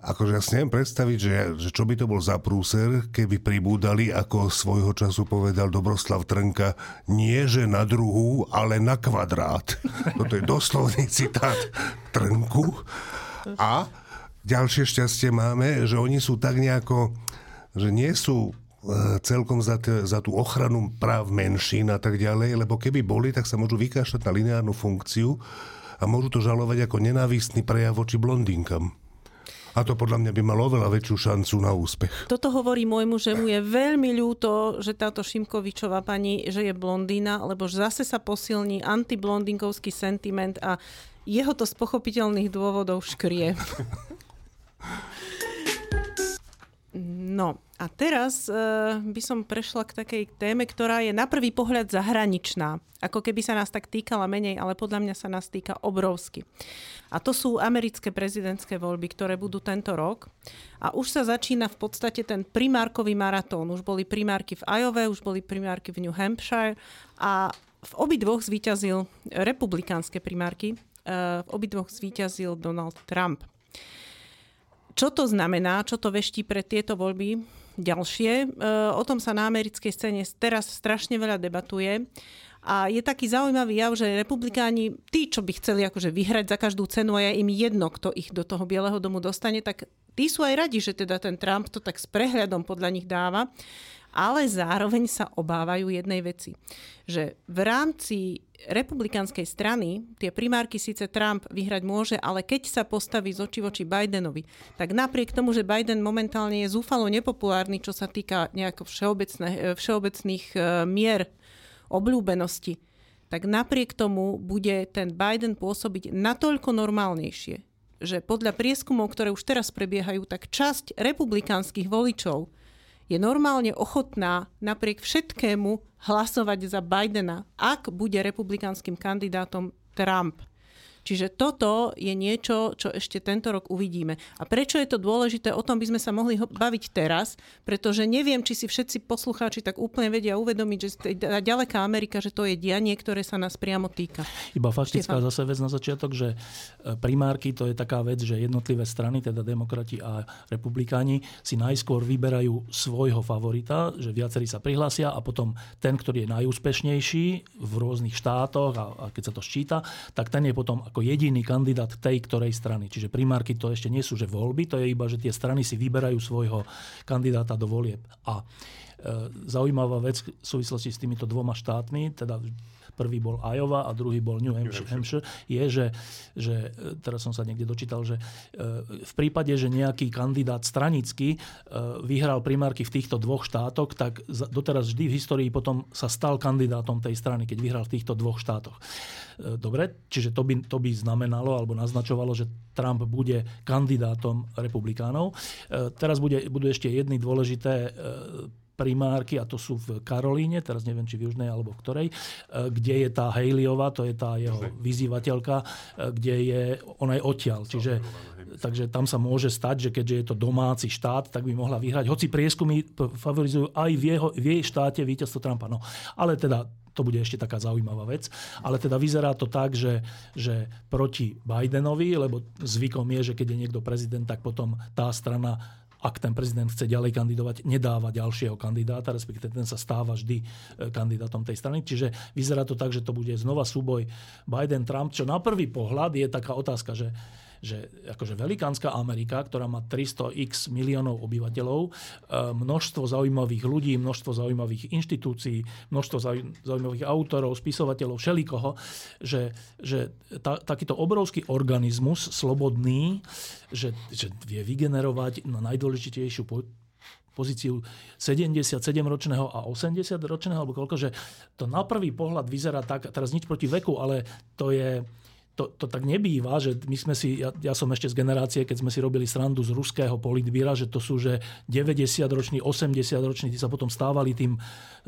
akože ja si neviem predstaviť, že, že čo by to bol za prúser, keby pribúdali, ako svojho času povedal Dobroslav Trnka, nie že na druhú, ale na kvadrát. Toto je doslovný citát Trnku. A ďalšie šťastie máme, že oni sú tak nejako, že nie sú e, celkom za, te, za tú ochranu práv menšín a tak ďalej, lebo keby boli, tak sa môžu vykášľať na lineárnu funkciu a môžu to žalovať ako nenávistný prejav voči blondínkam. A to podľa mňa by malo oveľa väčšiu šancu na úspech.
Toto hovorí môjmu, že mu je veľmi ľúto, že táto Šimkovičová pani, že je blondína, lebo zase sa posilní antiblondinkovský sentiment a jeho to z pochopiteľných dôvodov škrie. [LAUGHS] No a teraz e, by som prešla k takej téme, ktorá je na prvý pohľad zahraničná. Ako keby sa nás tak týkala menej, ale podľa mňa sa nás týka obrovsky. A to sú americké prezidentské voľby, ktoré budú tento rok. A už sa začína v podstate ten primárkový maratón. Už boli primárky v Iowa, už boli primárky v New Hampshire a v obidvoch zvíťazil republikánske primárky. E, v obidvoch zvíťazil Donald Trump. Čo to znamená, čo to veští pre tieto voľby ďalšie? E, O tom sa na americkej scéne teraz strašne veľa debatuje A je taký zaujímavý jav, že republikáni, tí, čo by chceli akože vyhrať za každú cenu a je im jedno, kto ich do toho Bieleho domu dostane, tak tí sú aj radi, že teda ten Trump to tak s prehľadom podľa nich dáva ale zároveň sa obávajú jednej veci, že v rámci republikánskej strany tie primárky síce Trump vyhrať môže, ale keď sa postaví z oči voči Bidenovi, tak napriek tomu, že Biden momentálne je zúfalo nepopulárny, čo sa týka nejako všeobecné, všeobecných e, mier obľúbenosti, tak napriek tomu bude ten Biden pôsobiť natoľko normálnejšie, že podľa prieskumov, ktoré už teraz prebiehajú, tak časť republikánskych voličov je normálne ochotná napriek všetkému hlasovať za Bidena, ak bude republikánskym kandidátom Trump. Čiže toto je niečo, čo ešte tento rok uvidíme. A prečo je to dôležité, o tom by sme sa mohli baviť teraz, pretože neviem, či si všetci poslucháči tak úplne vedia uvedomiť, že tá ďaleká Amerika, že to je dianie, ktoré sa nás priamo týka.
Iba faktická Štefan. zase vec na začiatok, že e, primárky to je taká vec, že jednotlivé strany, teda demokrati a republikáni, si najskôr vyberajú svojho favorita, že viacerí sa prihlásia a potom ten, ktorý je najúspešnejší v rôznych štátoch a, a keď sa to ščíta, tak ten je potom ako jediný kandidát tej ktorej strany. Čiže primárky to ešte nie sú, že voľby, to je iba, že tie strany si vyberajú svojho kandidáta do volieb. A e, zaujímavá vec v súvislosti s týmito dvoma štátmi, teda prvý bol Iowa a druhý bol New Hampshire, Hampshire je, že, že e, teraz som sa niekde dočítal, že e, v prípade, že nejaký kandidát stranický e, vyhral primárky v týchto dvoch štátoch, tak doteraz vždy v histórii potom sa stal kandidátom tej strany, keď vyhral v týchto dvoch štátoch. Dobre, čiže to by, to by znamenalo alebo naznačovalo, že Trump bude kandidátom republikánov. Teraz bude, budú ešte jedny dôležité primárky, a to sú v Karolíne, teraz neviem, či v Južnej alebo v ktorej, e, kde je tá Haleyová, to je tá jeho vyzývateľka, e, kde je, ona je odtiaľ. Čiže, takže tam sa môže stať, že keďže je to domáci štát, tak by mohla vyhrať. Hoci prieskumy favorizujú aj v, jeho, v jej štáte víťazstvo Trumpa. No, ale teda to bude ešte taká zaujímavá vec. Ale teda vyzerá to tak, že, že proti Bidenovi, lebo zvykom je, že keď je niekto prezident, tak potom tá strana ak ten prezident chce ďalej kandidovať, nedáva ďalšieho kandidáta, respektíve ten sa stáva vždy e, kandidátom tej strany. Čiže vyzerá to tak, že to bude znova súboj Biden-Trump, čo na prvý pohľad je taká otázka, že že akože velikánska Amerika, ktorá má 300x miliónov obyvateľov, e, množstvo zaujímavých ľudí, množstvo zaujímavých inštitúcií, množstvo zaujímavých autorov, spisovateľov, všelikoho, že, že ta, takýto obrovský organizmus, slobodný, že, že vie vygenerovať na najdôležitejšiu pozíciu 77-ročného a 80-ročného, alebo koľko, že to na prvý pohľad vyzerá tak, teraz nič proti veku, ale to je, to, to tak nebýva, že my sme si, ja, ja som ešte z generácie, keď sme si robili srandu z ruského politbíra, že to sú že 90-roční, 80-roční, tí sa potom stávali tým,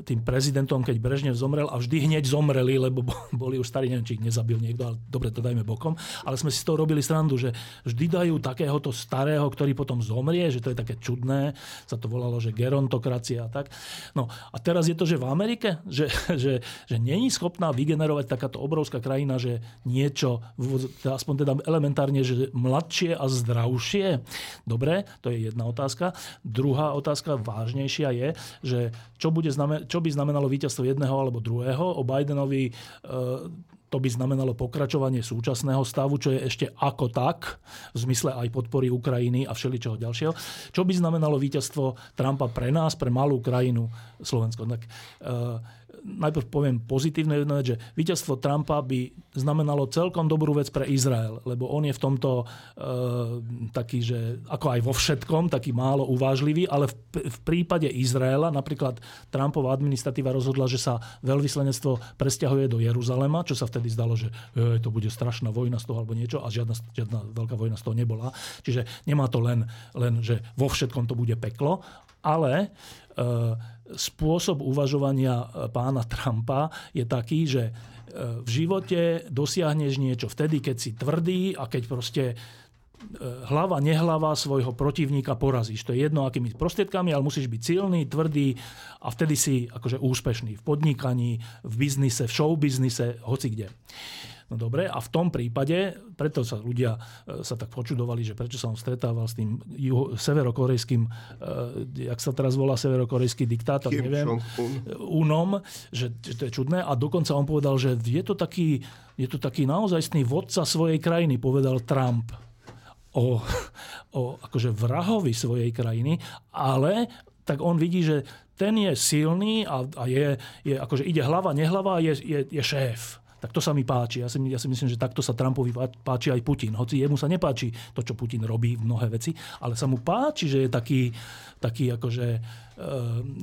tým prezidentom, keď Brežnev zomrel a vždy hneď zomreli, lebo boli už starí, neviem, či ich nezabil niekto, ale dobre, to dajme bokom. Ale sme si z toho robili srandu, že vždy dajú takéhoto starého, ktorý potom zomrie, že to je také čudné, sa to volalo, že gerontokracia a tak. No a teraz je to, že v Amerike, že, že, že není schopná vygenerovať takáto obrovská krajina, že niečo aspoň teda elementárne, že mladšie a zdravšie? Dobre, to je jedna otázka. Druhá otázka, vážnejšia je, že čo, bude znamen- čo by znamenalo víťazstvo jedného alebo druhého. O Bidenovi e, to by znamenalo pokračovanie súčasného stavu, čo je ešte ako tak, v zmysle aj podpory Ukrajiny a všeličoho ďalšieho. Čo by znamenalo víťazstvo Trumpa pre nás, pre malú krajinu Slovensko. Tak, e, najprv poviem pozitívne jedno, že víťazstvo Trumpa by znamenalo celkom dobrú vec pre Izrael, lebo on je v tomto e, taký, že ako aj vo všetkom, taký málo uvážlivý, ale v, v prípade Izraela napríklad Trumpová administratíva rozhodla, že sa veľvyslanectvo presťahuje do Jeruzalema, čo sa vtedy zdalo, že e, to bude strašná vojna z toho alebo niečo a žiadna, žiadna veľká vojna z toho nebola. Čiže nemá to len, len že vo všetkom to bude peklo, ale e, spôsob uvažovania e, pána Trumpa je taký, že e, v živote dosiahneš niečo vtedy, keď si tvrdý a keď proste hlava, nehlava svojho protivníka porazíš. To je jedno, akými prostriedkami, ale musíš byť silný, tvrdý a vtedy si akože úspešný v podnikaní, v biznise, v showbiznise, hoci kde. No dobre, a v tom prípade, preto sa ľudia e, sa tak počudovali, že prečo sa on stretával s tým juho, severokorejským, jak sa teraz volá severokorejský diktátor,
Kim
neviem, Unom, že, že to je čudné. A dokonca on povedal, že je to taký, je to taký naozajstný vodca svojej krajiny, povedal Trump o, o akože vrahovi svojej krajiny, ale tak on vidí, že ten je silný a, a je, je, akože ide hlava, nehlava, je, je, je šéf. Tak to sa mi páči. Ja si, ja si myslím, že takto sa Trumpovi páči aj Putin. Hoci jemu sa nepáči to, čo Putin robí v mnohé veci, ale sa mu páči, že je taký, taký akože,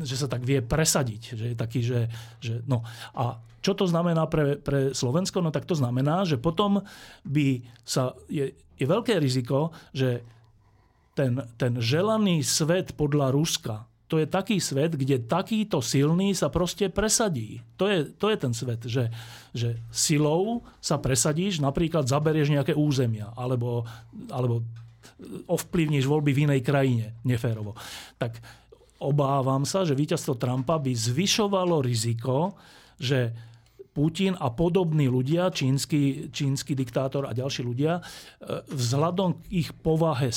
že sa tak vie presadiť. Že je taký, že, že no. A čo to znamená pre, pre Slovensko? No tak to znamená, že potom by sa, je, je veľké riziko, že ten, ten želaný svet podľa Ruska, to je taký svet, kde takýto silný sa proste presadí. To je, to je ten svet, že, že silou sa presadíš, napríklad zaberieš nejaké územia, alebo, alebo ovplyvníš voľby v inej krajine neférovo. Tak obávam sa, že víťazstvo Trumpa by zvyšovalo riziko, že Putin a podobní ľudia, čínsky, čínsky diktátor a ďalší ľudia, e, vzhľadom k ich povahe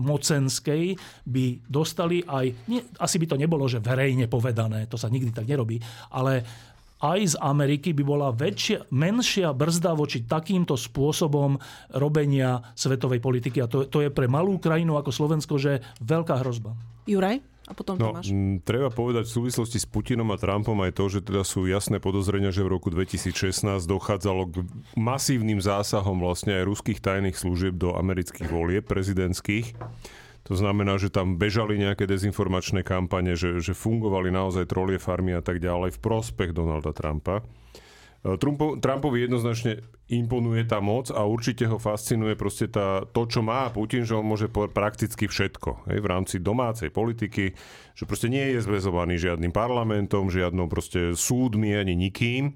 mocenskej by dostali aj, nie, asi by to nebolo, že verejne povedané, to sa nikdy tak nerobí, ale aj z Ameriky by bola väčšia, menšia brzda voči takýmto spôsobom robenia svetovej politiky. A to, to je pre malú krajinu ako Slovensko, že veľká hrozba.
Juraj? A potom
no,
Tomáš.
Treba povedať v súvislosti s Putinom a Trumpom aj to, že teda sú jasné podozrenia, že v roku 2016 dochádzalo k masívnym zásahom vlastne aj ruských tajných služieb do amerických volieb prezidentských. To znamená, že tam bežali nejaké dezinformačné kampane, že, že fungovali naozaj trolie farmy a tak ďalej v prospech Donalda Trumpa. Trumpo, Trumpovi jednoznačne imponuje tá moc a určite ho fascinuje proste tá, to, čo má Putin, že on môže prakticky všetko hej, v rámci domácej politiky, že proste nie je zväzovaný žiadnym parlamentom, žiadnou proste súdmi ani nikým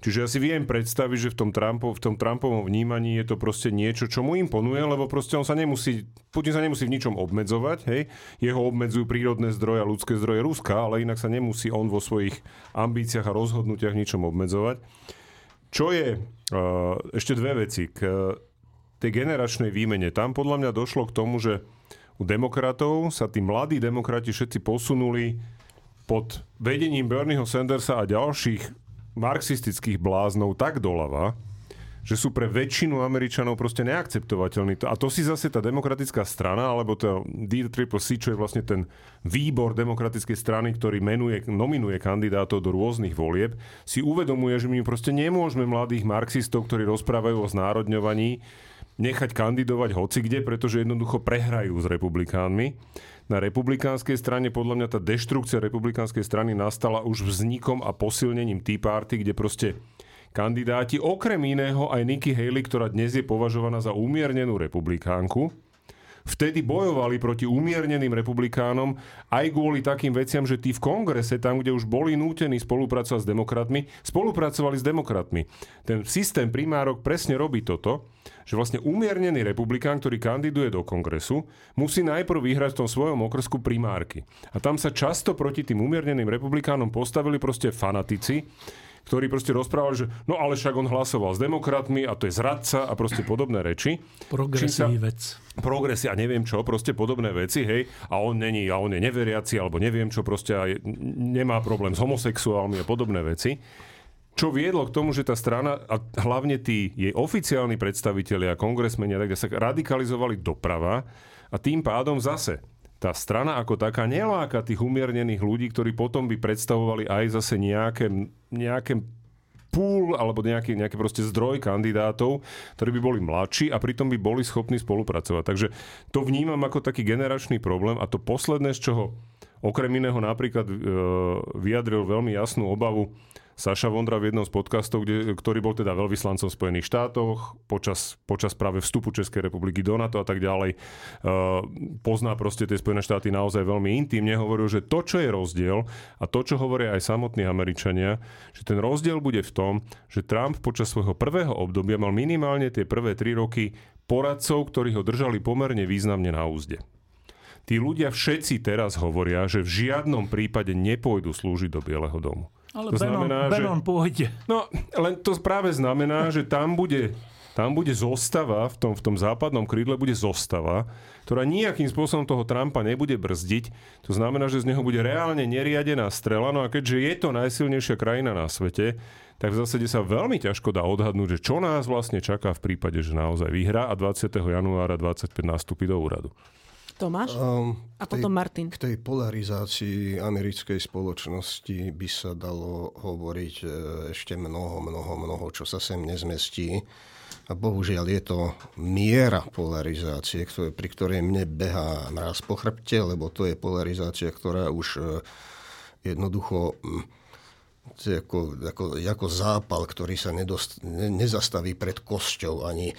Čiže ja si viem predstaviť, že v tom, Trumpo, v tom Trumpovom vnímaní je to proste niečo, čo mu imponuje, lebo proste on sa nemusí, Putin sa nemusí v ničom obmedzovať, hej. Jeho obmedzujú prírodné zdroje a ľudské zdroje Ruska, ale inak sa nemusí on vo svojich ambíciách a rozhodnutiach ničom obmedzovať. Čo je, uh, ešte dve veci, k tej generačnej výmene. Tam podľa mňa došlo k tomu, že u demokratov sa tí mladí demokrati všetci posunuli pod vedením Bernieho Sandersa a ďalších marxistických bláznov tak doľava, že sú pre väčšinu Američanov proste neakceptovateľní. A to si zase tá demokratická strana, alebo to DCCC, čo je vlastne ten výbor demokratickej strany, ktorý menuje, nominuje kandidátov do rôznych volieb, si uvedomuje, že my proste nemôžeme mladých marxistov, ktorí rozprávajú o znárodňovaní, nechať kandidovať hocikde, pretože jednoducho prehrajú s republikánmi na republikánskej strane podľa mňa tá deštrukcia republikánskej strany nastala už vznikom a posilnením Tea Party, kde proste kandidáti, okrem iného aj Nikki Haley, ktorá dnes je považovaná za umiernenú republikánku, vtedy bojovali proti umierneným republikánom aj kvôli takým veciam, že tí v kongrese, tam, kde už boli nútení spolupracovať s demokratmi, spolupracovali s demokratmi. Ten systém primárok presne robí toto, že vlastne umiernený republikán, ktorý kandiduje do kongresu, musí najprv vyhrať v tom svojom okrsku primárky. A tam sa často proti tým umierneným republikánom postavili proste fanatici, ktorí proste rozprávali, že no ale však on hlasoval s demokratmi a to je zradca a proste podobné reči.
vec.
Progresy a neviem čo, proste podobné veci, hej. A on není, a on je neveriaci, alebo neviem čo, proste nemá problém s homosexuálmi a podobné veci. Čo viedlo k tomu, že tá strana, a hlavne tí jej oficiálni predstavitelia, a tak sa radikalizovali doprava a tým pádom zase tá strana ako taká neláka tých umiernených ľudí, ktorí potom by predstavovali aj zase nejaké, nejaké púl alebo nejaký, nejaký proste zdroj kandidátov, ktorí by boli mladší a pritom by boli schopní spolupracovať. Takže to vnímam ako taký generačný problém a to posledné, z čoho okrem iného napríklad e, vyjadril veľmi jasnú obavu Saša Vondra v jednom z podcastov, kde, ktorý bol teda veľvyslancom v Spojených štátoch počas, počas práve vstupu Českej republiky do NATO a tak ďalej. Uh, pozná proste tie Spojené štáty naozaj veľmi intimne. Hovoril, že to, čo je rozdiel a to, čo hovoria aj samotní Američania, že ten rozdiel bude v tom, že Trump počas svojho prvého obdobia mal minimálne tie prvé tri roky poradcov, ktorí ho držali pomerne významne na úzde. Tí ľudia všetci teraz hovoria, že v žiadnom prípade nepôjdu slúžiť do Bieleho domu
Ale
to
Benon,
znamená,
Benon
že...
pôjde.
No, len to práve znamená, že tam bude, tam bude zostava, v tom, v tom západnom krídle bude zostava, ktorá nejakým spôsobom toho Trumpa nebude brzdiť. To znamená, že z neho bude reálne neriadená strela. No a keďže je to najsilnejšia krajina na svete, tak v zásade sa veľmi ťažko dá odhadnúť, že čo nás vlastne čaká v prípade, že naozaj vyhrá a 20. januára 25 nastúpi do úradu.
Tomáš?
Um,
a potom
tej,
Martin.
K tej polarizácii americkej spoločnosti by sa dalo hovoriť e, ešte mnoho, mnoho, mnoho, čo sa sem nezmestí. A bohužiaľ je to miera polarizácie, pri ktorej mne behá mraz po chrbte, lebo to je polarizácia, ktorá už e, jednoducho ako, ako, ako zápal, ktorý sa nedost, ne, nezastaví pred kosťou ani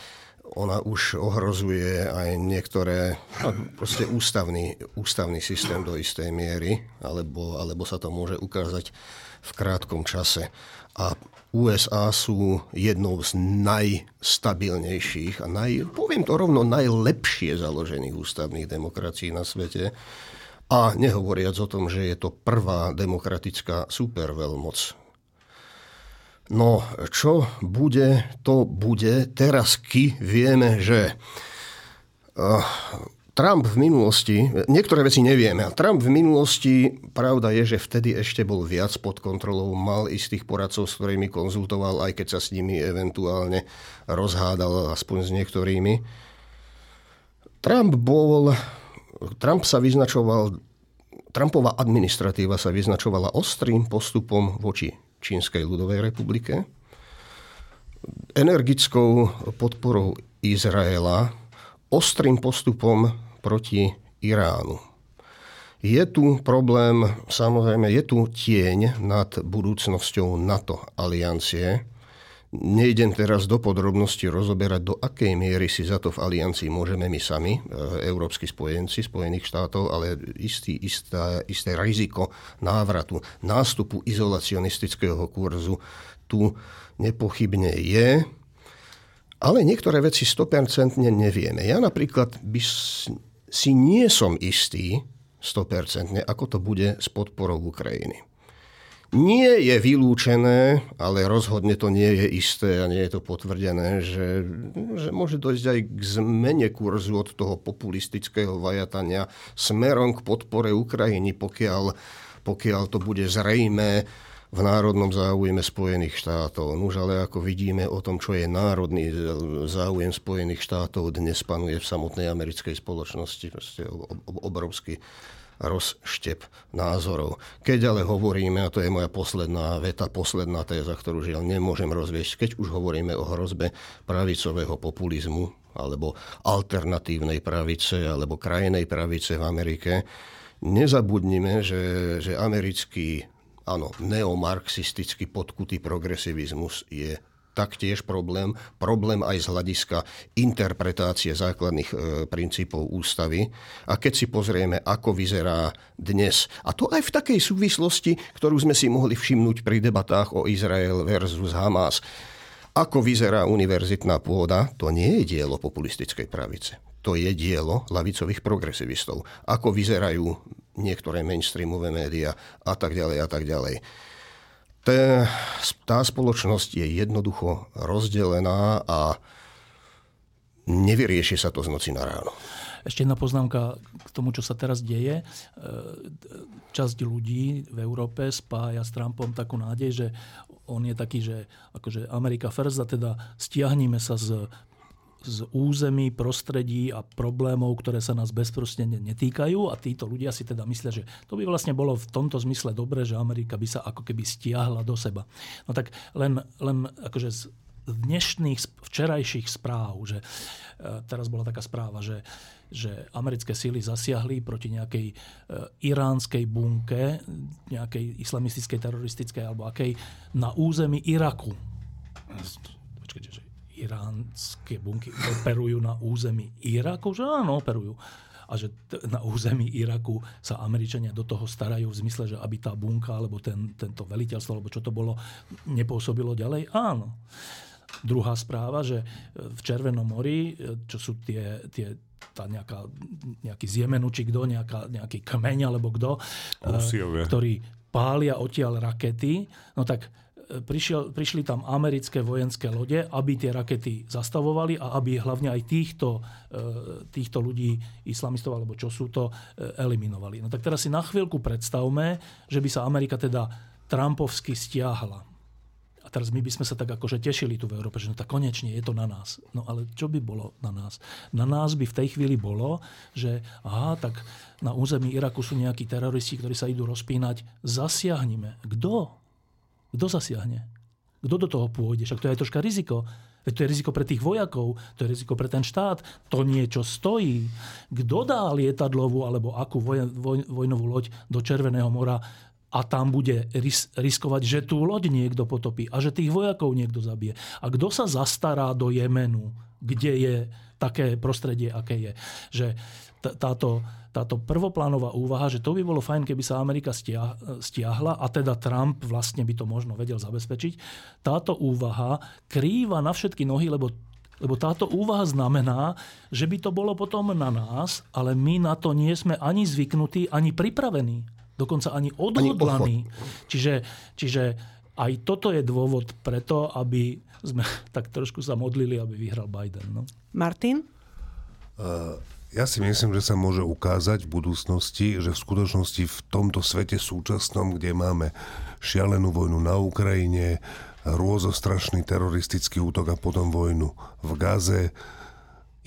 ona už ohrozuje aj niektoré, no, proste ústavný, ústavný systém do istej miery, alebo, alebo sa to môže ukázať v krátkom čase. A USA sú jednou z najstabilnejších a naj, poviem to rovno, najlepšie založených ústavných demokracií na svete. A nehovoriac o tom, že je to prvá demokratická superveľmoc No, čo bude, to bude. Teraz ky vieme, že Trump v minulosti, niektoré veci nevieme, Trump v minulosti, pravda je, že vtedy ešte bol viac pod kontrolou, mal istých poradcov, s ktorými konzultoval, aj keď sa s nimi eventuálne rozhádal, aspoň s niektorými. Trump bol, Trump sa vyznačoval, Trumpová administratíva sa vyznačovala ostrým postupom voči Čínskej ľudovej republike, energickou podporou Izraela, ostrým postupom proti Iránu. Je tu problém, samozrejme, je tu tieň nad budúcnosťou NATO aliancie, Nejdem teraz do podrobnosti rozoberať, do akej miery si za to v aliancii môžeme my sami, e, európsky spojenci Spojených štátov, ale istý, isté, isté riziko návratu, nástupu izolacionistického kurzu tu nepochybne je. Ale niektoré veci 100% nevieme. Ja napríklad by si nie som istý 100%, ako to bude s podporou Ukrajiny. Nie je vylúčené, ale rozhodne to nie je isté a nie je to potvrdené, že, že môže dojsť aj k zmene kurzu od toho populistického vajatania smerom k podpore Ukrajiny, pokiaľ, pokiaľ to bude zrejmé v národnom záujme Spojených štátov. Nuž ale ako vidíme o tom, čo je národný záujem Spojených štátov, dnes panuje v samotnej americkej spoločnosti proste obrovský rozštep názorov. Keď ale hovoríme, a to je moja posledná veta, posledná téza, ktorú žiaľ nemôžem rozviesť, keď už hovoríme o hrozbe pravicového populizmu alebo alternatívnej pravice alebo krajnej pravice v Amerike, nezabudnime, že, že americký áno, neomarxistický podkutý progresivizmus je taktiež problém. Problém aj z hľadiska interpretácie základných e, princípov ústavy. A keď si pozrieme, ako vyzerá dnes, a to aj v takej súvislosti, ktorú sme si mohli všimnúť pri debatách o Izrael versus Hamas, ako vyzerá univerzitná pôda, to nie je dielo populistickej pravice. To je dielo lavicových progresivistov. Ako vyzerajú niektoré mainstreamové médiá a tak ďalej a tak ďalej tá, spoločnosť je jednoducho rozdelená a nevyrieši sa to z noci na ráno.
Ešte jedna poznámka k tomu, čo sa teraz deje. E, časť ľudí v Európe spája s Trumpom takú nádej, že on je taký, že akože Amerika first a teda stiahnime sa z z území, prostredí a problémov, ktoré sa nás bezprostredne netýkajú a títo ľudia si teda myslia, že to by vlastne bolo v tomto zmysle dobré, že Amerika by sa ako keby stiahla do seba. No tak len, len akože z dnešných, včerajších správ, že e, teraz bola taká správa, že, že americké síly zasiahli proti nejakej e, iránskej bunke, nejakej islamistickej, teroristickej alebo akej, na území Iraku. Počkajte, že iránske bunky operujú na území Iraku? Že áno, operujú. A že t- na území Iraku sa Američania do toho starajú v zmysle, že aby tá bunka alebo ten, tento veliteľstvo, alebo čo to bolo, nepôsobilo ďalej? Áno. Druhá správa, že v Červenom mori, čo sú tie, tie tá nejaká, nejaký z Jemenu, či kto, nejaká, nejaký kmeň alebo kto,
Husiovia.
ktorý pália odtiaľ rakety, no tak e, prišiel, prišli tam americké vojenské lode, aby tie rakety zastavovali a aby hlavne aj týchto, e, týchto ľudí, islamistov alebo čo sú to, e, eliminovali. No tak teraz si na chvíľku predstavme, že by sa Amerika teda Trumpovsky stiahla teraz my by sme sa tak akože tešili tu v Európe, že no tak konečne je to na nás. No ale čo by bolo na nás? Na nás by v tej chvíli bolo, že aha, tak na území Iraku sú nejakí teroristi, ktorí sa idú rozpínať. Zasiahnime. Kto? Kto zasiahne? Kto do toho pôjde? Však to je aj troška riziko. Veď to je riziko pre tých vojakov, to je riziko pre ten štát, to niečo stojí. Kto dá lietadlovú alebo akú voj, voj, vojnovú loď do Červeného mora a tam bude ris- riskovať, že tú loď niekto potopí a že tých vojakov niekto zabije. A kto sa zastará do Jemenu, kde je také prostredie, aké je. Že táto, táto prvoplánová úvaha, že to by bolo fajn, keby sa Amerika stiahla a teda Trump vlastne by to možno vedel zabezpečiť. Táto úvaha krýva na všetky nohy, lebo lebo táto úvaha znamená, že by to bolo potom na nás, ale my na to nie sme ani zvyknutí, ani pripravení dokonca ani odhodlaný. Ani čiže, čiže aj toto je dôvod preto, aby sme [LAUGHS] tak trošku sa modlili, aby vyhral Biden. No.
Martin?
Uh, ja si myslím, že sa môže ukázať v budúcnosti, že v skutočnosti v tomto svete súčasnom, kde máme šialenú vojnu na Ukrajine, rôzostrašný teroristický útok a potom vojnu v Gaze,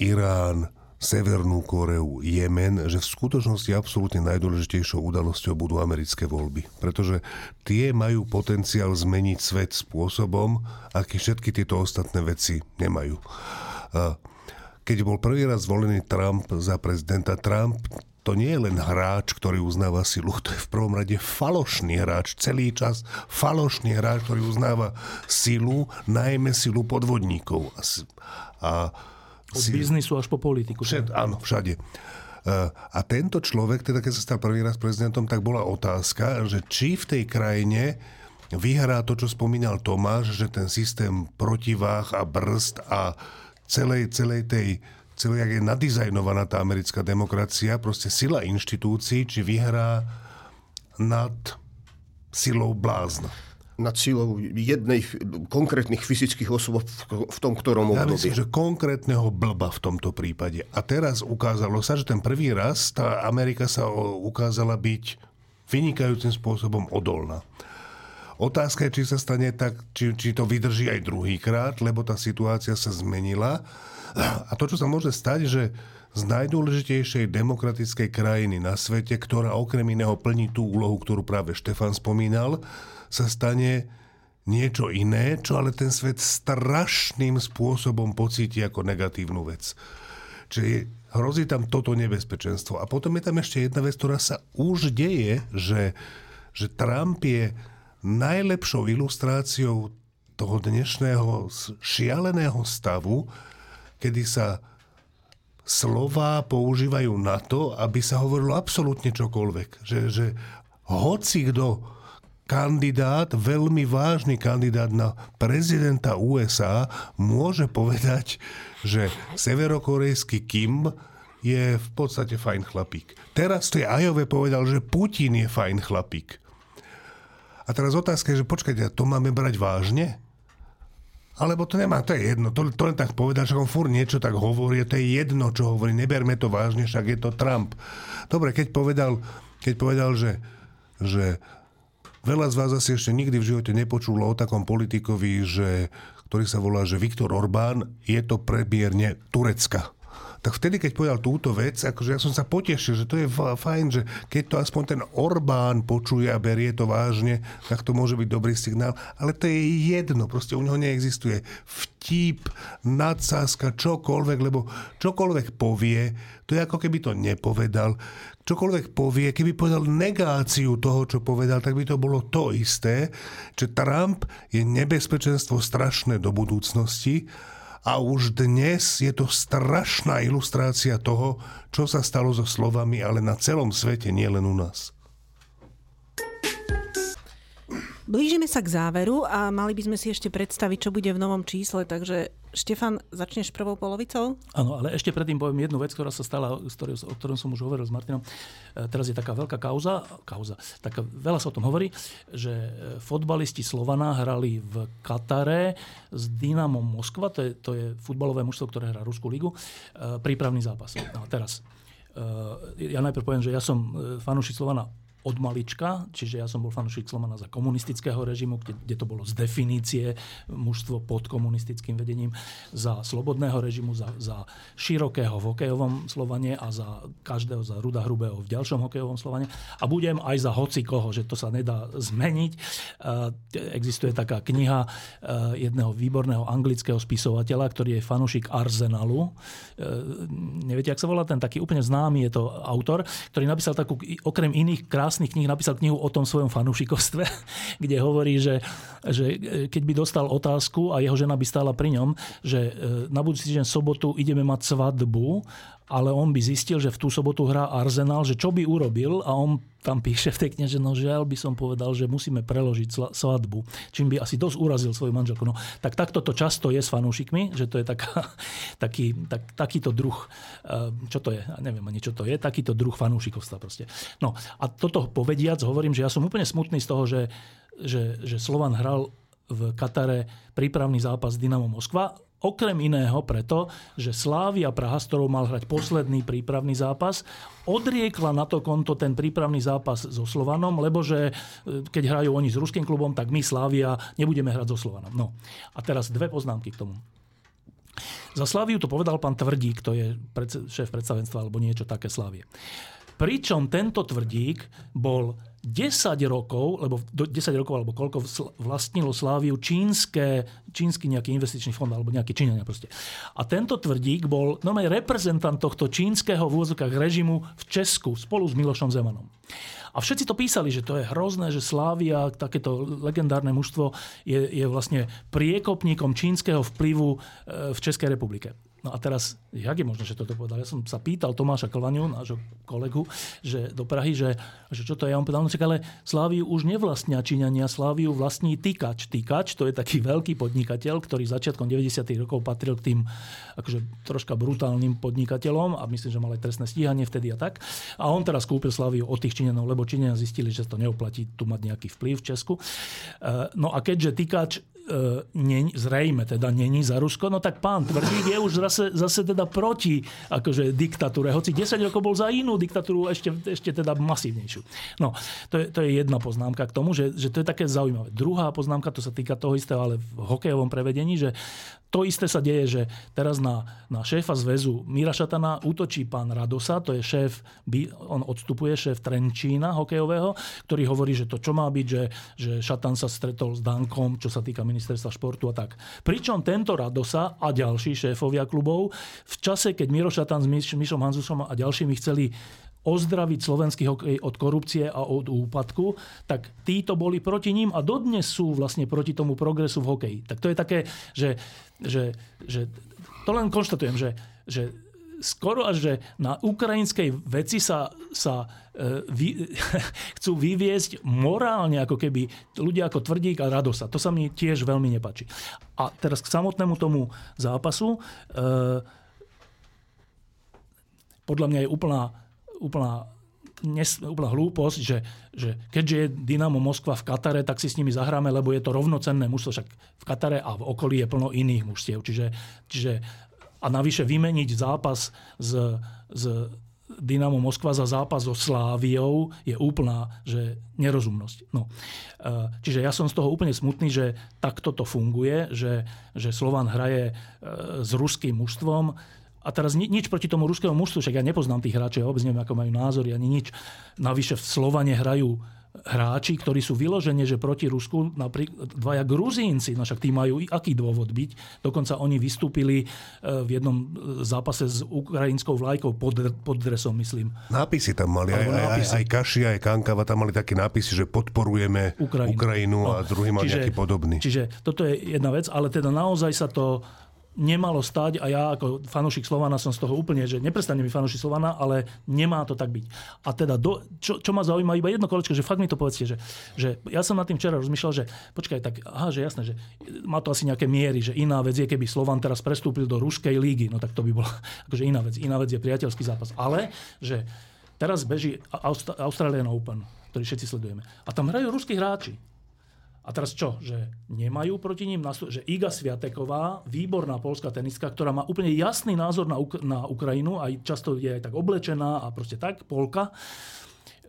Irán, Severnú Koreu, Jemen, že v skutočnosti absolútne najdôležitejšou udalosťou budú americké voľby. Pretože tie majú potenciál zmeniť svet spôsobom, aký všetky tieto ostatné veci nemajú. Keď bol prvý raz zvolený Trump za prezidenta, Trump to nie je len hráč, ktorý uznáva silu, to je v prvom rade falošný hráč, celý čas falošný hráč, ktorý uznáva silu, najmä silu podvodníkov. A, a
od si... biznisu až po politiku.
Všet, áno, všade. Eh, a tento človek, teda keď sa stal prvý raz prezidentom, tak bola otázka, že či v tej krajine vyhrá to, čo spomínal Tomáš, že ten systém protiváh a brzd a celej, celej tej celej, jak je nadizajnovaná tá americká demokracia, proste sila inštitúcií, či vyhrá nad silou blázna
nad silou jednej konkrétnych fyzických osôb v tom ktorom období. Ja
myslím, že konkrétneho blba v tomto prípade. A teraz ukázalo sa, že ten prvý raz tá Amerika sa ukázala byť vynikajúcim spôsobom odolná. Otázka je, či sa stane tak, či, či to vydrží aj druhýkrát, lebo tá situácia sa zmenila. A to, čo sa môže stať, že z najdôležitejšej demokratickej krajiny na svete, ktorá okrem iného plní tú úlohu, ktorú práve Štefan spomínal, sa stane niečo iné, čo ale ten svet strašným spôsobom pocíti ako negatívnu vec. Čiže hrozí tam toto nebezpečenstvo. A potom je tam ešte jedna vec, ktorá sa už deje, že, že Trump je najlepšou ilustráciou toho dnešného šialeného stavu, kedy sa slová používajú na to, aby sa hovorilo absolútne čokoľvek. Že, že hoci kto kandidát, veľmi vážny kandidát na prezidenta USA môže povedať, že severokorejský Kim je v podstate fajn chlapík. Teraz to je Ajove povedal, že Putin je fajn chlapík. A teraz otázka je, že počkajte, to máme brať vážne? Alebo to nemá, to je jedno, to, to len tak povedal, že on fur niečo tak hovorí, to je jedno, čo hovorí, neberme to vážne, však je to Trump. Dobre, keď povedal, keď povedal že, že Veľa z vás asi ešte nikdy v živote nepočulo o takom politikovi, že, ktorý sa volá, že Viktor Orbán je to premiérne Turecka tak vtedy, keď povedal túto vec, akože ja som sa potešil, že to je fajn, že keď to aspoň ten Orbán počuje a berie to vážne, tak to môže byť dobrý signál. Ale to je jedno, proste u neho neexistuje vtip, nadsázka, čokoľvek, lebo čokoľvek povie, to je ako keby to nepovedal. Čokoľvek povie, keby povedal negáciu toho, čo povedal, tak by to bolo to isté, že Trump je nebezpečenstvo strašné do budúcnosti a už dnes je to strašná ilustrácia toho, čo sa stalo so slovami, ale na celom svete, nie len u nás.
Blížime sa k záveru a mali by sme si ešte predstaviť, čo bude v novom čísle, takže Štefan, začneš prvou polovicou?
Áno, ale ešte predtým poviem jednu vec, ktorá sa stala, o ktorom som už hovoril s Martinom. E, teraz je taká veľká kauza, kauza taká, veľa sa o tom hovorí, že e, fotbalisti Slovana hrali v Katare s Dynamom Moskva, to je, to je futbalové mužstvo, ktoré hrá Ruskú ligu, e, prípravný zápas. No a teraz, ja najprv poviem, že ja som fanúšik Slovana od malička, čiže ja som bol fanúšik Slomana za komunistického režimu, kde, kde to bolo z definície mužstvo pod komunistickým vedením, za slobodného režimu, za, za širokého v hokejovom Slovane a za každého, za Ruda Hrubého v ďalšom hokejovom Slovane. A budem aj za hoci koho, že to sa nedá zmeniť. Existuje taká kniha jedného výborného anglického spisovateľa, ktorý je fanúšik Arsenalu. Neviete, ak sa volá ten taký úplne známy, je to autor, ktorý napísal takú, okrem iných krás krásnych kníh napísal knihu o tom svojom fanúšikovstve, [LAUGHS] kde hovorí, že, že keď by dostal otázku a jeho žena by stála pri ňom, že e, na budúci týždeň sobotu ideme mať svadbu ale on by zistil, že v tú sobotu hrá Arsenal, že čo by urobil a on tam píše v tej knihe, že no žiaľ by som povedal, že musíme preložiť svadbu, čím by asi dosť urazil svoju manželku. No, tak takto to často je s fanúšikmi, že to je taká, [LAUGHS] taký, tak, takýto druh, eh, čo to je, neviem ani čo to je, takýto druh fanúšikovstva proste. No a toto povediac hovorím, že ja som úplne smutný z toho, že, že, že Slovan hral v Katare prípravný zápas Dynamo Moskva Okrem iného preto, že Slávia Praha, s ktorou mal hrať posledný prípravný zápas, odriekla na to konto ten prípravný zápas so Slovanom, lebo že e, keď hrajú oni s ruským klubom, tak my Slávia nebudeme hrať so Slovanom. No. A teraz dve poznámky k tomu. Za Sláviu to povedal pán Tvrdík, to je šéf predstavenstva alebo niečo také Slávie. Pričom tento tvrdík bol 10 rokov, lebo 10 rokov alebo koľko vlastnilo Sláviu čínske, čínsky nejaký investičný fond alebo nejaký Číňania proste. A tento tvrdík bol normálne reprezentant tohto čínskeho v režimu v Česku spolu s Milošom Zemanom. A všetci to písali, že to je hrozné, že Slávia, takéto legendárne mužstvo, je, je vlastne priekopníkom čínskeho vplyvu e, v Českej republike. No a teraz, jak je možné, že toto povedal? Ja som sa pýtal Tomáša Klvaniu, nášho kolegu, že do Prahy, že, že čo to je. On povedal, no čak, ale Sláviu už nevlastnia Číňania, Sláviu vlastní Týkač. Týkač, to je taký veľký podnikateľ, ktorý začiatkom 90. rokov patril k tým akože, troška brutálnym podnikateľom a myslím, že mal aj trestné stíhanie vtedy a tak. A on teraz kúpil Sláviu od tých Číňanov, lebo Číňania zistili, že to neoplatí tu mať nejaký vplyv v Česku. E, no a keďže Týkač e, nie, zrejme teda není za Rusko, no tak pán Tvrdík je už zase, zase teda proti akože diktatúre, hoci 10 rokov bol za inú diktatúru, ešte, ešte teda masívnejšiu. No, to je, to je jedna poznámka k tomu, že, že to je také zaujímavé. Druhá poznámka, to sa týka toho istého, ale v hokejovom prevedení, že to isté sa deje, že teraz na, na šéfa zväzu Míra Šatana útočí pán Radosa, to je šéf, on odstupuje šéf Trenčína hokejového, ktorý hovorí, že to čo má byť, že, že Šatan sa stretol s Dankom, čo sa týka ministerstva športu a tak. Pričom tento Radosa a ďalší šéfovia klubov v čase, keď Miro s Mišom Hanzusom a ďalšími chceli ozdraviť slovenský hokej od korupcie a od úpadku, tak títo boli proti ním a dodnes sú vlastne proti tomu progresu v hokeji. Tak to je také, že, že, že to len konštatujem, že, že skoro až, že na ukrajinskej veci sa, sa e, vy, [LAUGHS] chcú vyviesť morálne, ako keby ľudia ako Tvrdík a Radosa. To sa mi tiež veľmi nepačí. A teraz k samotnému tomu zápasu. E, podľa mňa je úplná úplná nes, úplná hlúposť, že, že keďže je Dynamo Moskva v Katare, tak si s nimi zahráme, lebo je to rovnocenné mužstvo. Však v Katare a v okolí je plno iných mužstiev. Čiže, čiže a navyše vymeniť zápas s, s Dynamo Moskva za zápas so Sláviou je úplná že nerozumnosť. No. E, čiže ja som z toho úplne smutný, že takto to funguje, že, že Slovan hraje e, s ruským mužstvom, a teraz ni, nič proti tomu ruskému mužstvu, však ja nepoznám tých hráčov, ja vôbec neviem, ako majú názory, ani nič. Navyše v Slovane hrajú hráči, ktorí sú vyložení, že proti Rusku, napríklad dvaja Gruzínci, no však tí majú aký dôvod byť. Dokonca oni vystúpili e, v jednom e, zápase s ukrajinskou vlajkou pod, pod dresom, myslím.
Nápisy tam mali, aj, nápisy. aj, aj Kaši, aj Kankava tam mali také nápisy, že podporujeme Ukrajinu, Ukrajinu no, a druhý mal čiže, nejaký podobný.
Čiže toto je jedna vec, ale teda naozaj sa to nemalo stať a ja ako fanúšik Slovana som z toho úplne, že neprestane mi fanúšik Slovana, ale nemá to tak byť. A teda, do, čo, čo ma zaujíma, iba jedno kolečko, že fakt mi to povedzte, že, že ja som nad tým včera rozmýšľal, že počkaj, tak aha, že jasné, že má to asi nejaké miery, že iná vec je, keby Slovan teraz prestúpil do Ruskej lígy, no tak to by bola [LAUGHS] akože iná vec. Iná vec je priateľský zápas. Ale, že teraz beží Aust- Australian Open, ktorý všetci sledujeme. A tam hrajú ruskí hráči. A teraz čo? Že nemajú proti ním že Iga Sviateková, výborná polská tenistka, ktorá má úplne jasný názor na, Uk- na Ukrajinu, aj často je aj tak oblečená a proste tak, Polka,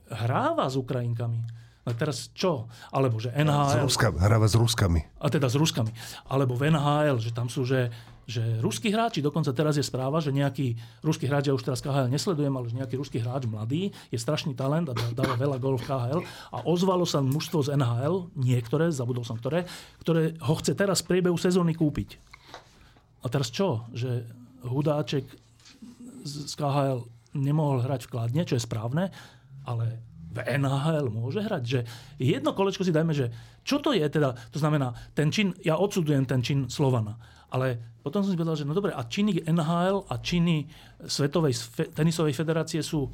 hráva s Ukrajinkami. A teraz čo? Alebo že
S
NHL...
Ruska, hráva s Ruskami.
A teda s Ruskami. Alebo v NHL, že tam sú, že že ruskí hráči, dokonca teraz je správa, že nejaký ruský hráč, ja už teraz KHL nesledujem, ale že nejaký ruský hráč mladý je strašný talent a dáva veľa gól v KHL a ozvalo sa mužstvo z NHL, niektoré, zabudol som ktoré, ktoré ho chce teraz v priebehu sezóny kúpiť. A teraz čo? Že Hudáček z KHL nemohol hrať v Kladne, čo je správne, ale v NHL môže hrať. Že jedno kolečko si dajme, že čo to je teda, to znamená, ten čin, ja odsudujem ten čin Slovana, ale potom som si povedal, že no dobre, a činy NHL a činy Svetovej tenisovej federácie sú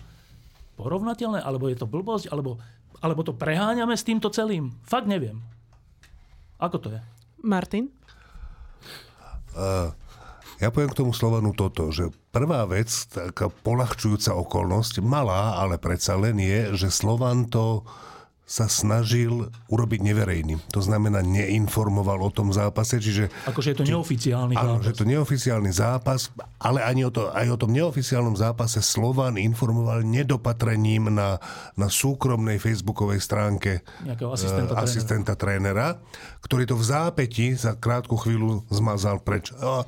porovnateľné, alebo je to blbosť, alebo, alebo to preháňame s týmto celým. Fakt neviem. Ako to je?
Martin?
Uh, ja poviem k tomu Slovanu toto, že prvá vec, taká polahčujúca okolnosť, malá, ale predsa len je, že Slovan to sa snažil urobiť neverejným. To znamená, neinformoval o tom zápase. Čiže,
akože je to neoficiálny
áno,
zápas.
že to neoficiálny zápas, ale ani o to, aj o tom neoficiálnom zápase Slovan informoval nedopatrením na, na súkromnej facebookovej stránke
Nejakého asistenta,
uh, asistenta trénera, ktorý to v zápäti za krátku chvíľu zmazal preč. Uh,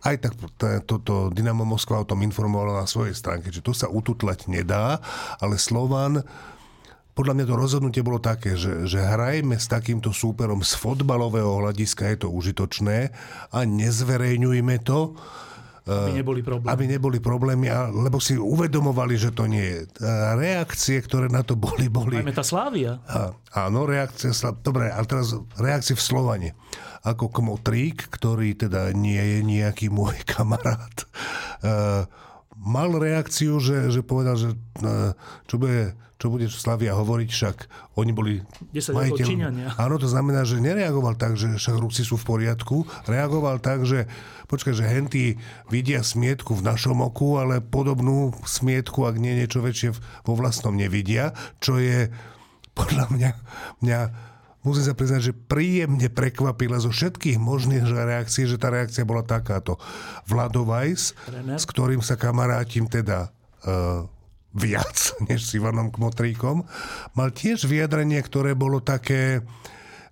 aj tak toto Dynamo Moskva o tom informovalo na svojej stránke, že to sa ututlať nedá, ale Slovan podľa mňa to rozhodnutie bolo také, že, že hrajme s takýmto súperom z fotbalového hľadiska, je to užitočné a nezverejňujme to,
aby neboli problémy.
Aby neboli problémy, lebo si uvedomovali, že to nie je. Reakcie, ktoré na to boli, boli...
Najmä tá Slávia.
A, áno, reakcie... Dobre, ale teraz reakcie v Slovane. Ako Kmotrík, ktorý teda nie je nejaký môj [LAUGHS] kamarát, uh, mal reakciu, že, že povedal, že uh, čo bude čo bude Slavia hovoriť, však oni boli
10 majiteľ... Číňania.
Áno, to znamená, že nereagoval tak, že však Rusi sú v poriadku, reagoval tak, že počkaj, že henty vidia smietku v našom oku, ale podobnú smietku, ak nie niečo väčšie vo vlastnom nevidia, čo je podľa mňa, mňa musím sa priznať, že príjemne prekvapila zo všetkých možných reakcií, že tá reakcia bola takáto. Vlado Weiss, s ktorým sa kamarátim teda uh, viac [LAUGHS] než s Ivanom Kmotríkom, mal tiež vyjadrenie, ktoré bolo také,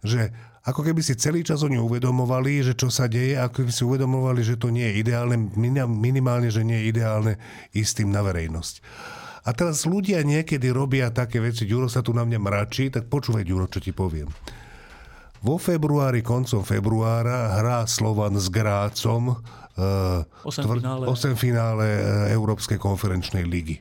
že ako keby si celý čas oni uvedomovali, že čo sa deje, ako keby si uvedomovali, že to nie je ideálne, minimálne, že nie je ideálne ísť tým na verejnosť. A teraz ľudia niekedy robia také veci, Ďuro sa tu na mňa mračí, tak počúvaj, Ďuro, čo ti poviem. Vo februári, koncom februára hrá Slovan s Grácom
8 finále,
8 finále Európskej konferenčnej ligy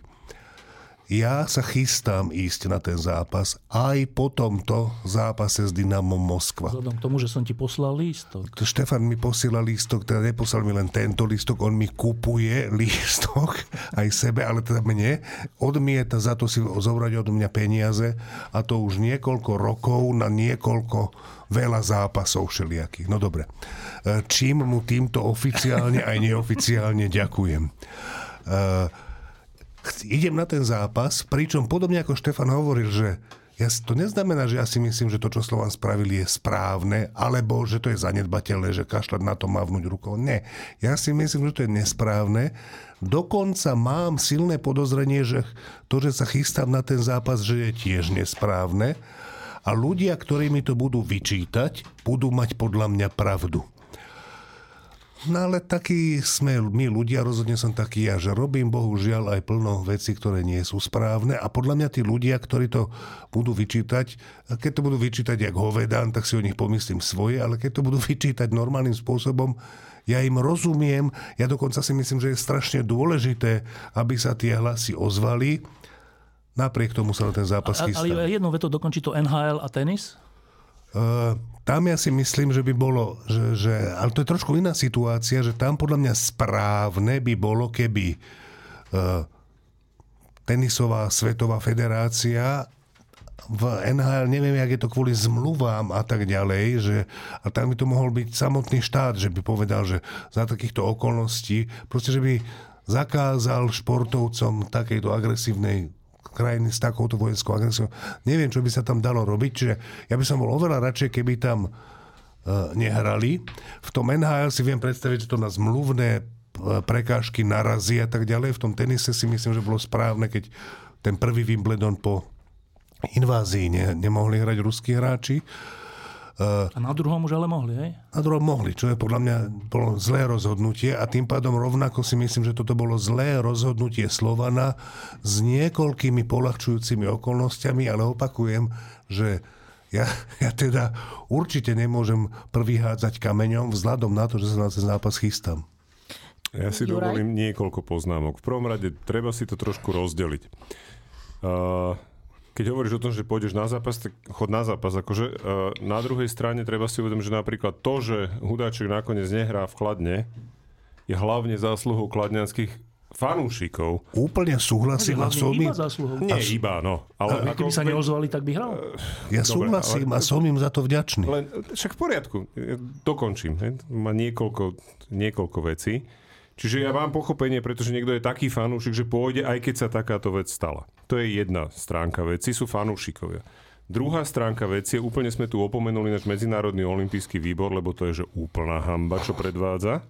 ja sa chystám ísť na ten zápas aj po tomto zápase s Dynamom Moskva.
Vzhľadom k tomu, že som ti poslal lístok.
Štefan mi posiela lístok, teda neposlal mi len tento lístok, on mi kupuje [LAUGHS] lístok aj sebe, ale teda mne. Odmieta za to si zobrať od mňa peniaze a to už niekoľko rokov na niekoľko veľa zápasov všelijakých. No dobre. E, čím mu týmto oficiálne aj neoficiálne ďakujem. Uh, idem na ten zápas, pričom podobne ako Štefan hovoril, že ja, to neznamená, že ja si myslím, že to, čo Slovan spravili, je správne, alebo že to je zanedbateľné, že kašľať na to mávnuť rukou. Nie. Ja si myslím, že to je nesprávne. Dokonca mám silné podozrenie, že to, že sa chystám na ten zápas, že je tiež nesprávne. A ľudia, ktorí mi to budú vyčítať, budú mať podľa mňa pravdu. No ale takí sme my ľudia, rozhodne som taký ja, že robím bohužiaľ aj plno veci, ktoré nie sú správne a podľa mňa tí ľudia, ktorí to budú vyčítať, keď to budú vyčítať jak hovedán, tak si o nich pomyslím svoje, ale keď to budú [LAUGHS] vyčítať normálnym spôsobom, ja im rozumiem, ja dokonca si myslím, že je strašne dôležité, aby sa tie hlasy ozvali, napriek tomu sa na ten zápas chystá.
Ale jednou vetou dokončí to NHL a tenis?
Uh, tam ja si myslím, že by bolo, že, že, ale to je trošku iná situácia, že tam podľa mňa správne by bolo, keby uh, tenisová svetová federácia v NHL, neviem, jak je to kvôli zmluvám a tak ďalej, že, a tam by to mohol byť samotný štát, že by povedal, že za takýchto okolností, proste, že by zakázal športovcom takejto agresívnej krajiny s takouto vojenskou agresiou. Neviem, čo by sa tam dalo robiť, čiže ja by som bol oveľa radšej, keby tam uh, nehrali. V tom NHL si viem predstaviť, že to na zmluvné e, prekážky narazí a tak ďalej. V tom tenise si myslím, že bolo správne, keď ten prvý Wimbledon po invázii ne, nemohli hrať ruskí hráči.
Uh, a na druhom už ale mohli, hej?
Na druhom mohli, čo je podľa mňa bolo zlé rozhodnutie a tým pádom rovnako si myslím, že toto bolo zlé rozhodnutie Slovana s niekoľkými polahčujúcimi okolnostiami, ale opakujem, že ja, ja teda určite nemôžem prvý hádzať kameňom vzhľadom na to, že sa na ten zápas chystám.
Ja si Juraj? dovolím niekoľko poznámok. V prvom rade treba si to trošku rozdeliť. Uh, keď hovoríš o tom, že pôjdeš na zápas, tak chod na zápas. Akože, uh, na druhej strane treba si uvedomiť, že napríklad to, že Hudáček nakoniec nehrá v Kladne, je hlavne zásluhou kladňanských fanúšikov.
Úplne súhlasím a som
im... Nie
iba, no.
Ale a, ako... keby sa neozvali, tak by hral.
Ja Dobre, súhlasím ale... a som im za to vďačný.
Len, však v poriadku, dokončím. He? Má niekoľko, niekoľko vecí. Čiže ja mám pochopenie, pretože niekto je taký fanúšik, že pôjde, aj keď sa takáto vec stala. To je jedna stránka veci, sú fanúšikovia. Druhá stránka veci je, úplne sme tu opomenuli náš Medzinárodný olimpijský výbor, lebo to je že úplná hamba, čo predvádza.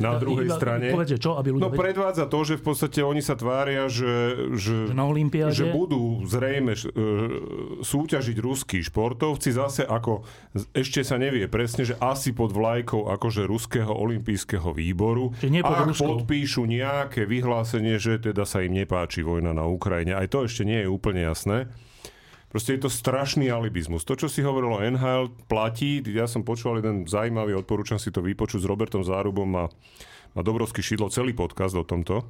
Na druhej iba, strane...
Povedzte, čo, aby ľudia
no predvádza to, že v podstate oni sa tvária, že, že,
na Olympiáde?
že budú zrejme e, súťažiť ruskí športovci. Zase ako ešte sa nevie presne, že asi pod vlajkou akože ruského olympijského výboru. Ak Ruskou. podpíšu nejaké vyhlásenie, že teda sa im nepáči vojna na Ukrajine. Aj to ešte nie je úplne jasné. Proste je to strašný alibizmus. To, čo si hovorilo NHL, platí. Ja som počúval jeden zaujímavý, odporúčam si to vypočuť s Robertom Zárubom a má Dobrovský šidlo celý podcast o tomto.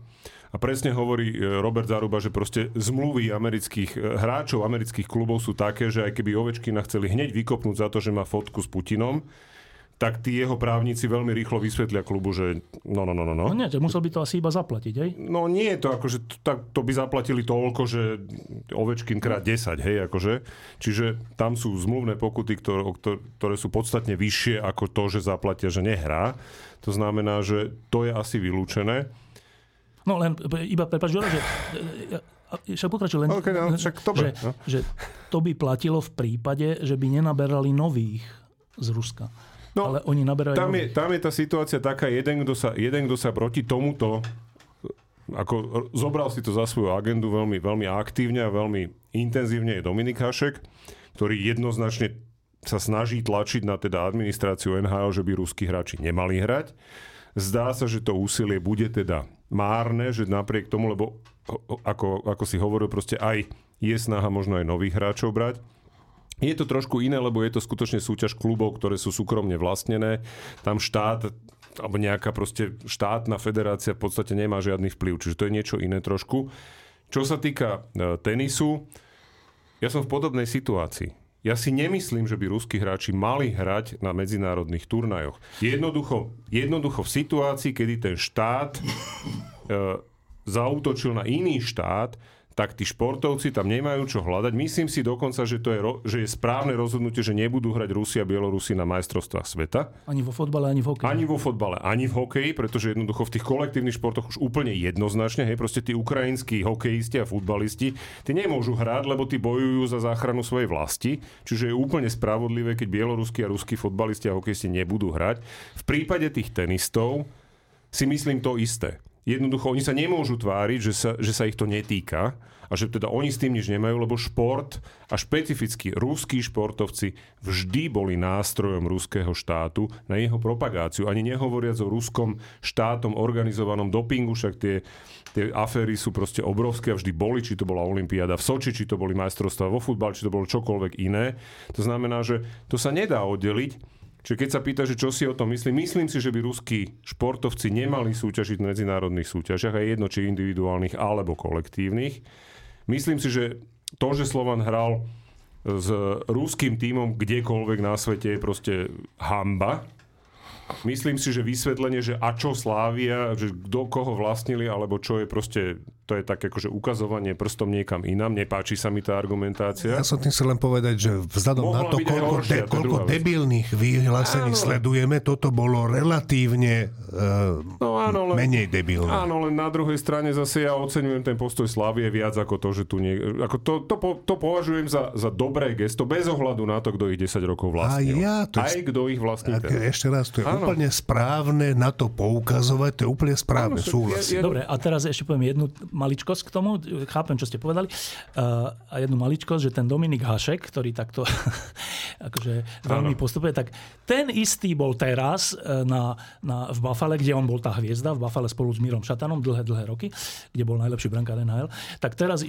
A presne hovorí e, Robert Zaruba, že proste zmluvy amerických e, hráčov amerických klubov sú také, že aj keby Ovečkina chceli hneď vykopnúť za to, že má fotku s Putinom, tak tí jeho právnici veľmi rýchlo vysvetlia klubu, že no, no, no, no. No,
no nie, musel by to asi iba zaplatiť, hej?
No nie je to že to, tak, to by zaplatili toľko, že Ovečkin krát 10, hej, akože. Čiže tam sú zmluvné pokuty, ktoré, ktoré sú podstatne vyššie ako to, že zaplatia, že nehrá. To znamená, že to je asi vylúčené.
No len iba, prepáč, že však pokračuj len,
okay, no, však dobre,
že, no. že to by platilo v prípade, že by nenaberali nových z Ruska. No, ale oni naberajú...
Tam je, tam je tá situácia taká, jeden, kto sa, jeden, kto sa proti tomuto ako zobral si to za svoju agendu veľmi, veľmi aktívne a veľmi intenzívne je Dominik Hašek, ktorý jednoznačne sa snaží tlačiť na teda administráciu NHL, že by ruskí hráči nemali hrať. Zdá sa, že to úsilie bude teda márne, že napriek tomu, lebo ako, ako si hovoril, proste aj je snaha možno aj nových hráčov brať. Je to trošku iné, lebo je to skutočne súťaž klubov, ktoré sú súkromne vlastnené. Tam štát alebo nejaká proste štátna federácia v podstate nemá žiadny vplyv. Čiže to je niečo iné trošku. Čo sa týka e, tenisu, ja som v podobnej situácii. Ja si nemyslím, že by ruskí hráči mali hrať na medzinárodných turnajoch. Jednoducho, jednoducho v situácii, kedy ten štát e, zautočil na iný štát, tak tí športovci tam nemajú čo hľadať. Myslím si dokonca, že, to je, že je správne rozhodnutie, že nebudú hrať Rusi a Bielorusi na majstrovstvách sveta.
Ani vo fotbale, ani v hokeji.
Ani vo fotbale, ani v hokeji, pretože jednoducho v tých kolektívnych športoch už úplne jednoznačne, hej, proste tí ukrajinskí hokejisti a futbalisti, tí nemôžu hrať, lebo tí bojujú za záchranu svojej vlasti, čiže je úplne spravodlivé, keď bieloruskí a ruskí futbalisti a hokejisti nebudú hrať. V prípade tých tenistov si myslím to isté. Jednoducho, oni sa nemôžu tváriť, že sa, že sa ich to netýka a že teda oni s tým nič nemajú, lebo šport a špecificky ruskí športovci vždy boli nástrojom ruského štátu na jeho propagáciu. Ani nehovoriac o ruskom štátom organizovanom dopingu, však tie, tie aféry sú proste obrovské a vždy boli, či to bola Olympiáda v Soči, či to boli majstrovstvá vo futbal, či to bolo čokoľvek iné. To znamená, že to sa nedá oddeliť Čiže keď sa pýta, že čo si o tom myslím, myslím si, že by ruskí športovci nemali súťažiť v medzinárodných súťažiach, aj jedno či individuálnych alebo kolektívnych. Myslím si, že to, že Slovan hral s ruským tímom kdekoľvek na svete je proste hamba. Myslím si, že vysvetlenie, že a čo Slávia, že kto koho vlastnili, alebo čo je proste to je také akože ukazovanie prstom niekam inám. Nepáči sa mi tá argumentácia.
Ja som tým chcel len povedať, že vzhľadom Mohla na to, koľko, horšia, de, koľko debilných vyhlásení sledujeme, toto bolo relatívne uh, no, áno, len, menej debilné.
Áno, len na druhej strane zase ja oceňujem ten postoj Slavie viac ako to, že tu nie... Ako to, to, to, to považujem za, za dobré gesto, bez ohľadu na to, kto ich 10 rokov vlastnil.
A ja,
to Aj kto ich vlastní
Ešte raz, to je áno. úplne správne na to poukazovať, to je úplne správne, súhlasím.
Dobre, a teraz ešte poviem jednu maličkosť k tomu, chápem, čo ste povedali, uh, a jednu maličkosť, že ten Dominik Hašek, ktorý takto [LAUGHS] akože veľmi postupuje, tak ten istý bol teraz uh, na, na, v Buffale, kde on bol tá hviezda, v Buffale spolu s Mírom Šatanom dlhé, dlhé roky, kde bol najlepší brankár NHL, tak teraz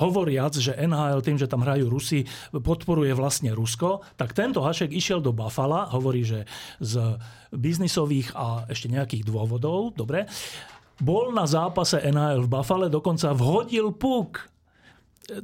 hovoriac, že NHL tým, že tam hrajú Rusi, podporuje vlastne Rusko, tak tento Hašek išiel do Buffala, hovorí, že z biznisových a ešte nejakých dôvodov, dobre, bol na zápase NHL v Buffale, dokonca vhodil puk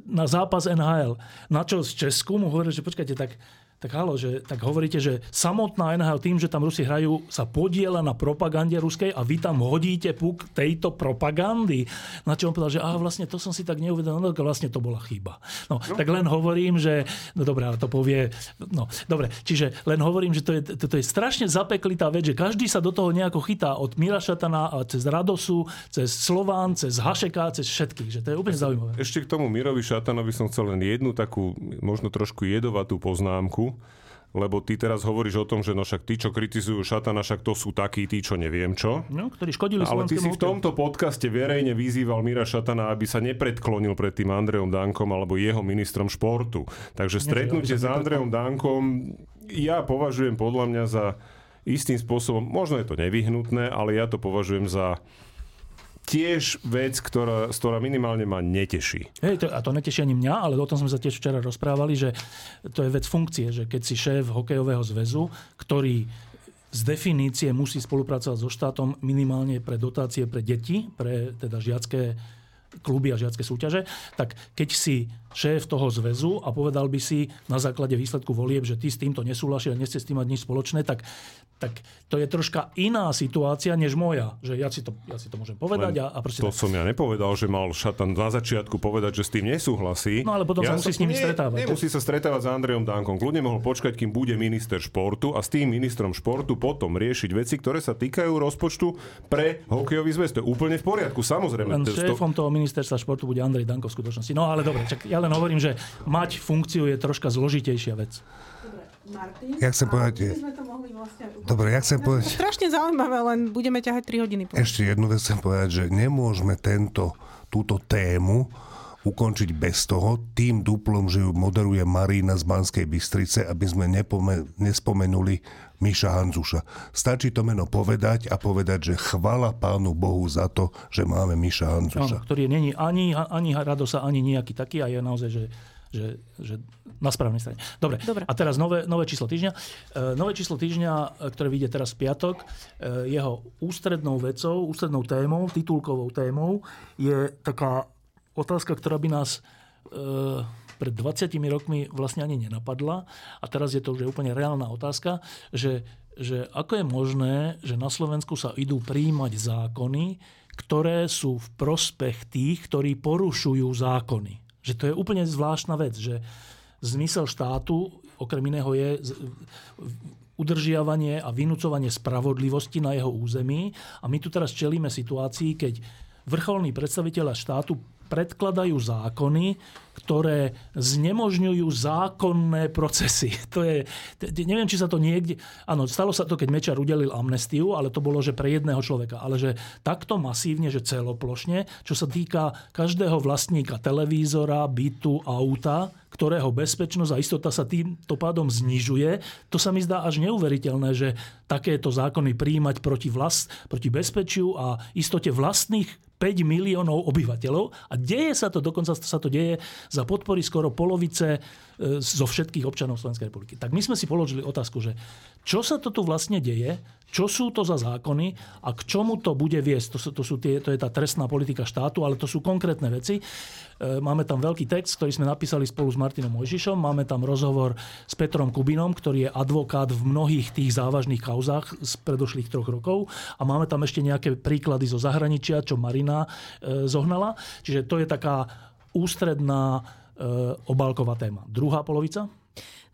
na zápas NHL. Na čo z Česku mu hovorí, že počkajte, tak tak halo, že, tak hovoríte, že samotná NHL tým, že tam Rusi hrajú, sa podiela na propagande ruskej a vy tam hodíte puk tejto propagandy. Na čo on povedal, že aha, vlastne to som si tak neuvedomil, no vlastne to bola chyba. No, no. tak len hovorím, že, no dobré, ale to povie, no dobre, čiže len hovorím, že to je, to, to je strašne zapeklitá vec, že každý sa do toho nejako chytá od Mira Šatana cez Radosu, cez Slován, cez Hašeka, cez všetkých, že to je úplne zaujímavé.
Ešte k tomu Mirovi Šatanovi som chcel len jednu takú, možno trošku jedovatú poznámku lebo ty teraz hovoríš o tom, že no však tí, čo kritizujú Šatana, však to sú takí, tí, čo neviem čo.
No, ktorí škodili
Ale ty si v tomto podcaste verejne vyzýval Mira Šatana, aby sa nepredklonil pred tým Andreom Dankom alebo jeho ministrom športu. Takže stretnutie s Andreom Dankom ja považujem podľa mňa za istým spôsobom, možno je to nevyhnutné, ale ja to považujem za tiež vec, ktorá, ktorá minimálne ma neteší.
Hej, to, a to neteší ani mňa, ale o tom sme sa tiež včera rozprávali, že to je vec funkcie, že keď si šéf hokejového zväzu, ktorý z definície musí spolupracovať so štátom minimálne pre dotácie pre deti, pre teda žiacké kluby a žiacké súťaže, tak keď si šéf toho zväzu a povedal by si na základe výsledku volieb, že ty s týmto nesúhlasia a nechce s tým mať nič spoločné, tak tak to je troška iná situácia než moja. Že ja si to, ja si to môžem povedať. a, a proste
to tak. som ja nepovedal, že mal Šatan na začiatku povedať, že s tým nesúhlasí.
No ale potom ja sa musí s nimi stretávať.
Nemusí sa stretávať s Andrejom Dankom. Kľudne mohol počkať, kým bude minister športu a s tým ministrom športu potom riešiť veci, ktoré sa týkajú rozpočtu pre hokejový zväz. To je úplne v poriadku, samozrejme.
Len šéfom toho ministerstva športu bude Andrej Danko v skutočnosti. No ale dobre, čak ja len hovorím, že mať funkciu je troška zložitejšia vec.
Martin. Ja chcem povedať... Vlastne Dobre, ja chcem povedať...
Strašne zaujímavé, len budeme ťahať 3 hodiny.
Ešte jednu vec chcem povedať, že nemôžeme tento, túto tému ukončiť bez toho, tým duplom, že ju moderuje Marína z Banskej Bystrice, aby sme nepome- nespomenuli Miša Hanzuša. Stačí to meno povedať a povedať, že chvala Pánu Bohu za to, že máme Miša Hanzuša.
No, ktorý není ani, ani Radosa, ani nejaký taký a je naozaj, že že, že na správnej strane. Dobre, Dobre. a teraz nové, nové číslo týždňa. E, nové číslo týždňa, e, ktoré vyjde teraz v piatok, e, jeho ústrednou vecou, ústrednou témou, titulkovou témou je taká otázka, ktorá by nás pred 20 rokmi vlastne ani nenapadla a teraz je to už úplne reálna otázka, že, že ako je možné, že na Slovensku sa idú príjmať zákony, ktoré sú v prospech tých, ktorí porušujú zákony. Že to je úplne zvláštna vec, že zmysel štátu okrem iného je udržiavanie a vynúcovanie spravodlivosti na jeho území. A my tu teraz čelíme situácii, keď vrcholní predstaviteľa štátu predkladajú zákony, ktoré znemožňujú zákonné procesy. [LAUGHS] To je, neviem, či sa to niekde... Áno, stalo sa to, keď Mečar udelil amnestiu, ale to bolo, že pre jedného človeka. Ale že takto masívne, že celoplošne, čo sa týka každého vlastníka televízora, bytu, auta, ktorého bezpečnosť a istota sa týmto pádom znižuje, to sa mi zdá až neuveriteľné, že takéto zákony príjmať proti, vlast, proti bezpečiu a istote vlastných 5 miliónov obyvateľov a deje sa to, dokonca sa to deje za podpory skoro polovice e, zo všetkých občanov Slovenskej republiky. Tak my sme si položili otázku, že čo sa to tu vlastne deje, čo sú to za zákony a k čomu to bude viesť. To, to, sú tie, to je tá trestná politika štátu, ale to sú konkrétne veci. E, máme tam veľký text, ktorý sme napísali spolu s Martinom Mojžišom. Máme tam rozhovor s Petrom Kubinom, ktorý je advokát v mnohých tých závažných kauzách z predošlých troch rokov. A máme tam ešte nejaké príklady zo zahraničia, čo Marina e, zohnala. Čiže to je taká ústredná e, obálková téma. Druhá polovica?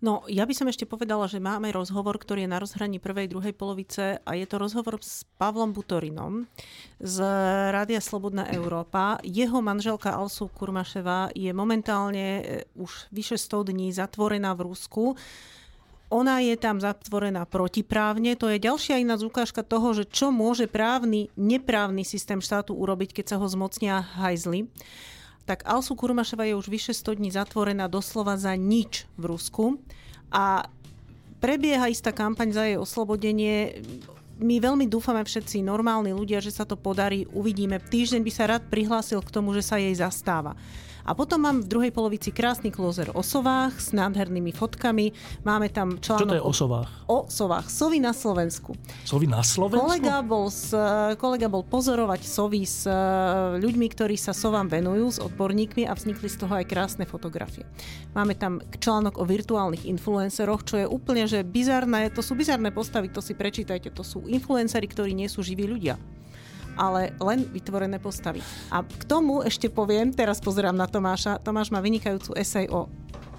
No, ja by som ešte povedala, že máme rozhovor, ktorý je na rozhraní prvej, druhej polovice a je to rozhovor s Pavlom Butorinom z Rádia Slobodná Európa. Jeho manželka Alsu Kurmaševa je momentálne e, už vyše 100 dní zatvorená v Rusku. Ona je tam zatvorená protiprávne. To je ďalšia iná ukážka toho, že čo môže právny, neprávny systém štátu urobiť, keď sa ho zmocnia hajzly tak Alsu Kurmaševa je už vyše 100 dní zatvorená doslova za nič v Rusku a prebieha istá kampaň za jej oslobodenie. My veľmi dúfame všetci normálni ľudia, že sa to podarí, uvidíme. Týždeň by sa rád prihlásil k tomu, že sa jej zastáva. A potom mám v druhej polovici krásny klozer o sovách s nádhernými fotkami. Máme tam článok...
Čo to je o sovách?
O sovách. Sovy na Slovensku.
Sovy na Slovensku?
Kolega bol, s, kolega bol pozorovať sovy s e, ľuďmi, ktorí sa sovám venujú, s odborníkmi a vznikli z toho aj krásne fotografie. Máme tam článok o virtuálnych influenceroch, čo je úplne že bizarné. To sú bizarné postavy, to si prečítajte. To sú influencery, ktorí nie sú živí ľudia ale len vytvorené postavy. A k tomu ešte poviem, teraz pozerám na Tomáša, Tomáš má vynikajúcu esej o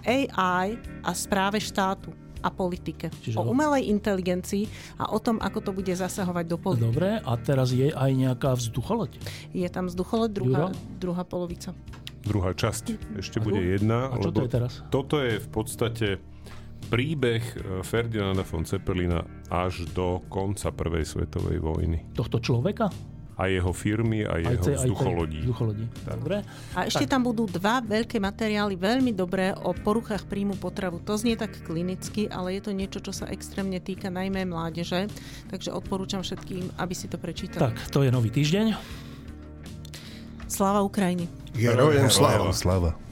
AI a správe štátu a politike. Čiže o umelej inteligencii a o tom, ako to bude zasahovať do politiky.
Dobre, a teraz je aj nejaká vzducholoď?
Je tam vzducholoď, druhá, druhá polovica.
Druhá časť, ešte a bude jedna.
A čo to je teraz?
Toto je v podstate príbeh e, Ferdinanda von Zeppelina až do konca Prvej svetovej vojny.
Tohto človeka?
A jeho firmy a jeho aj vzducholodí.
vzducholodí. Dobre.
A ešte tak. tam budú dva veľké materiály, veľmi dobré o poruchách príjmu potravu. To znie tak klinicky, ale je to niečo, čo sa extrémne týka najmä mládeže, takže odporúčam všetkým, aby si to prečítali.
Tak, to je nový týždeň.
Sláva Ukrajiny.
Herojem sláva.
Sláva.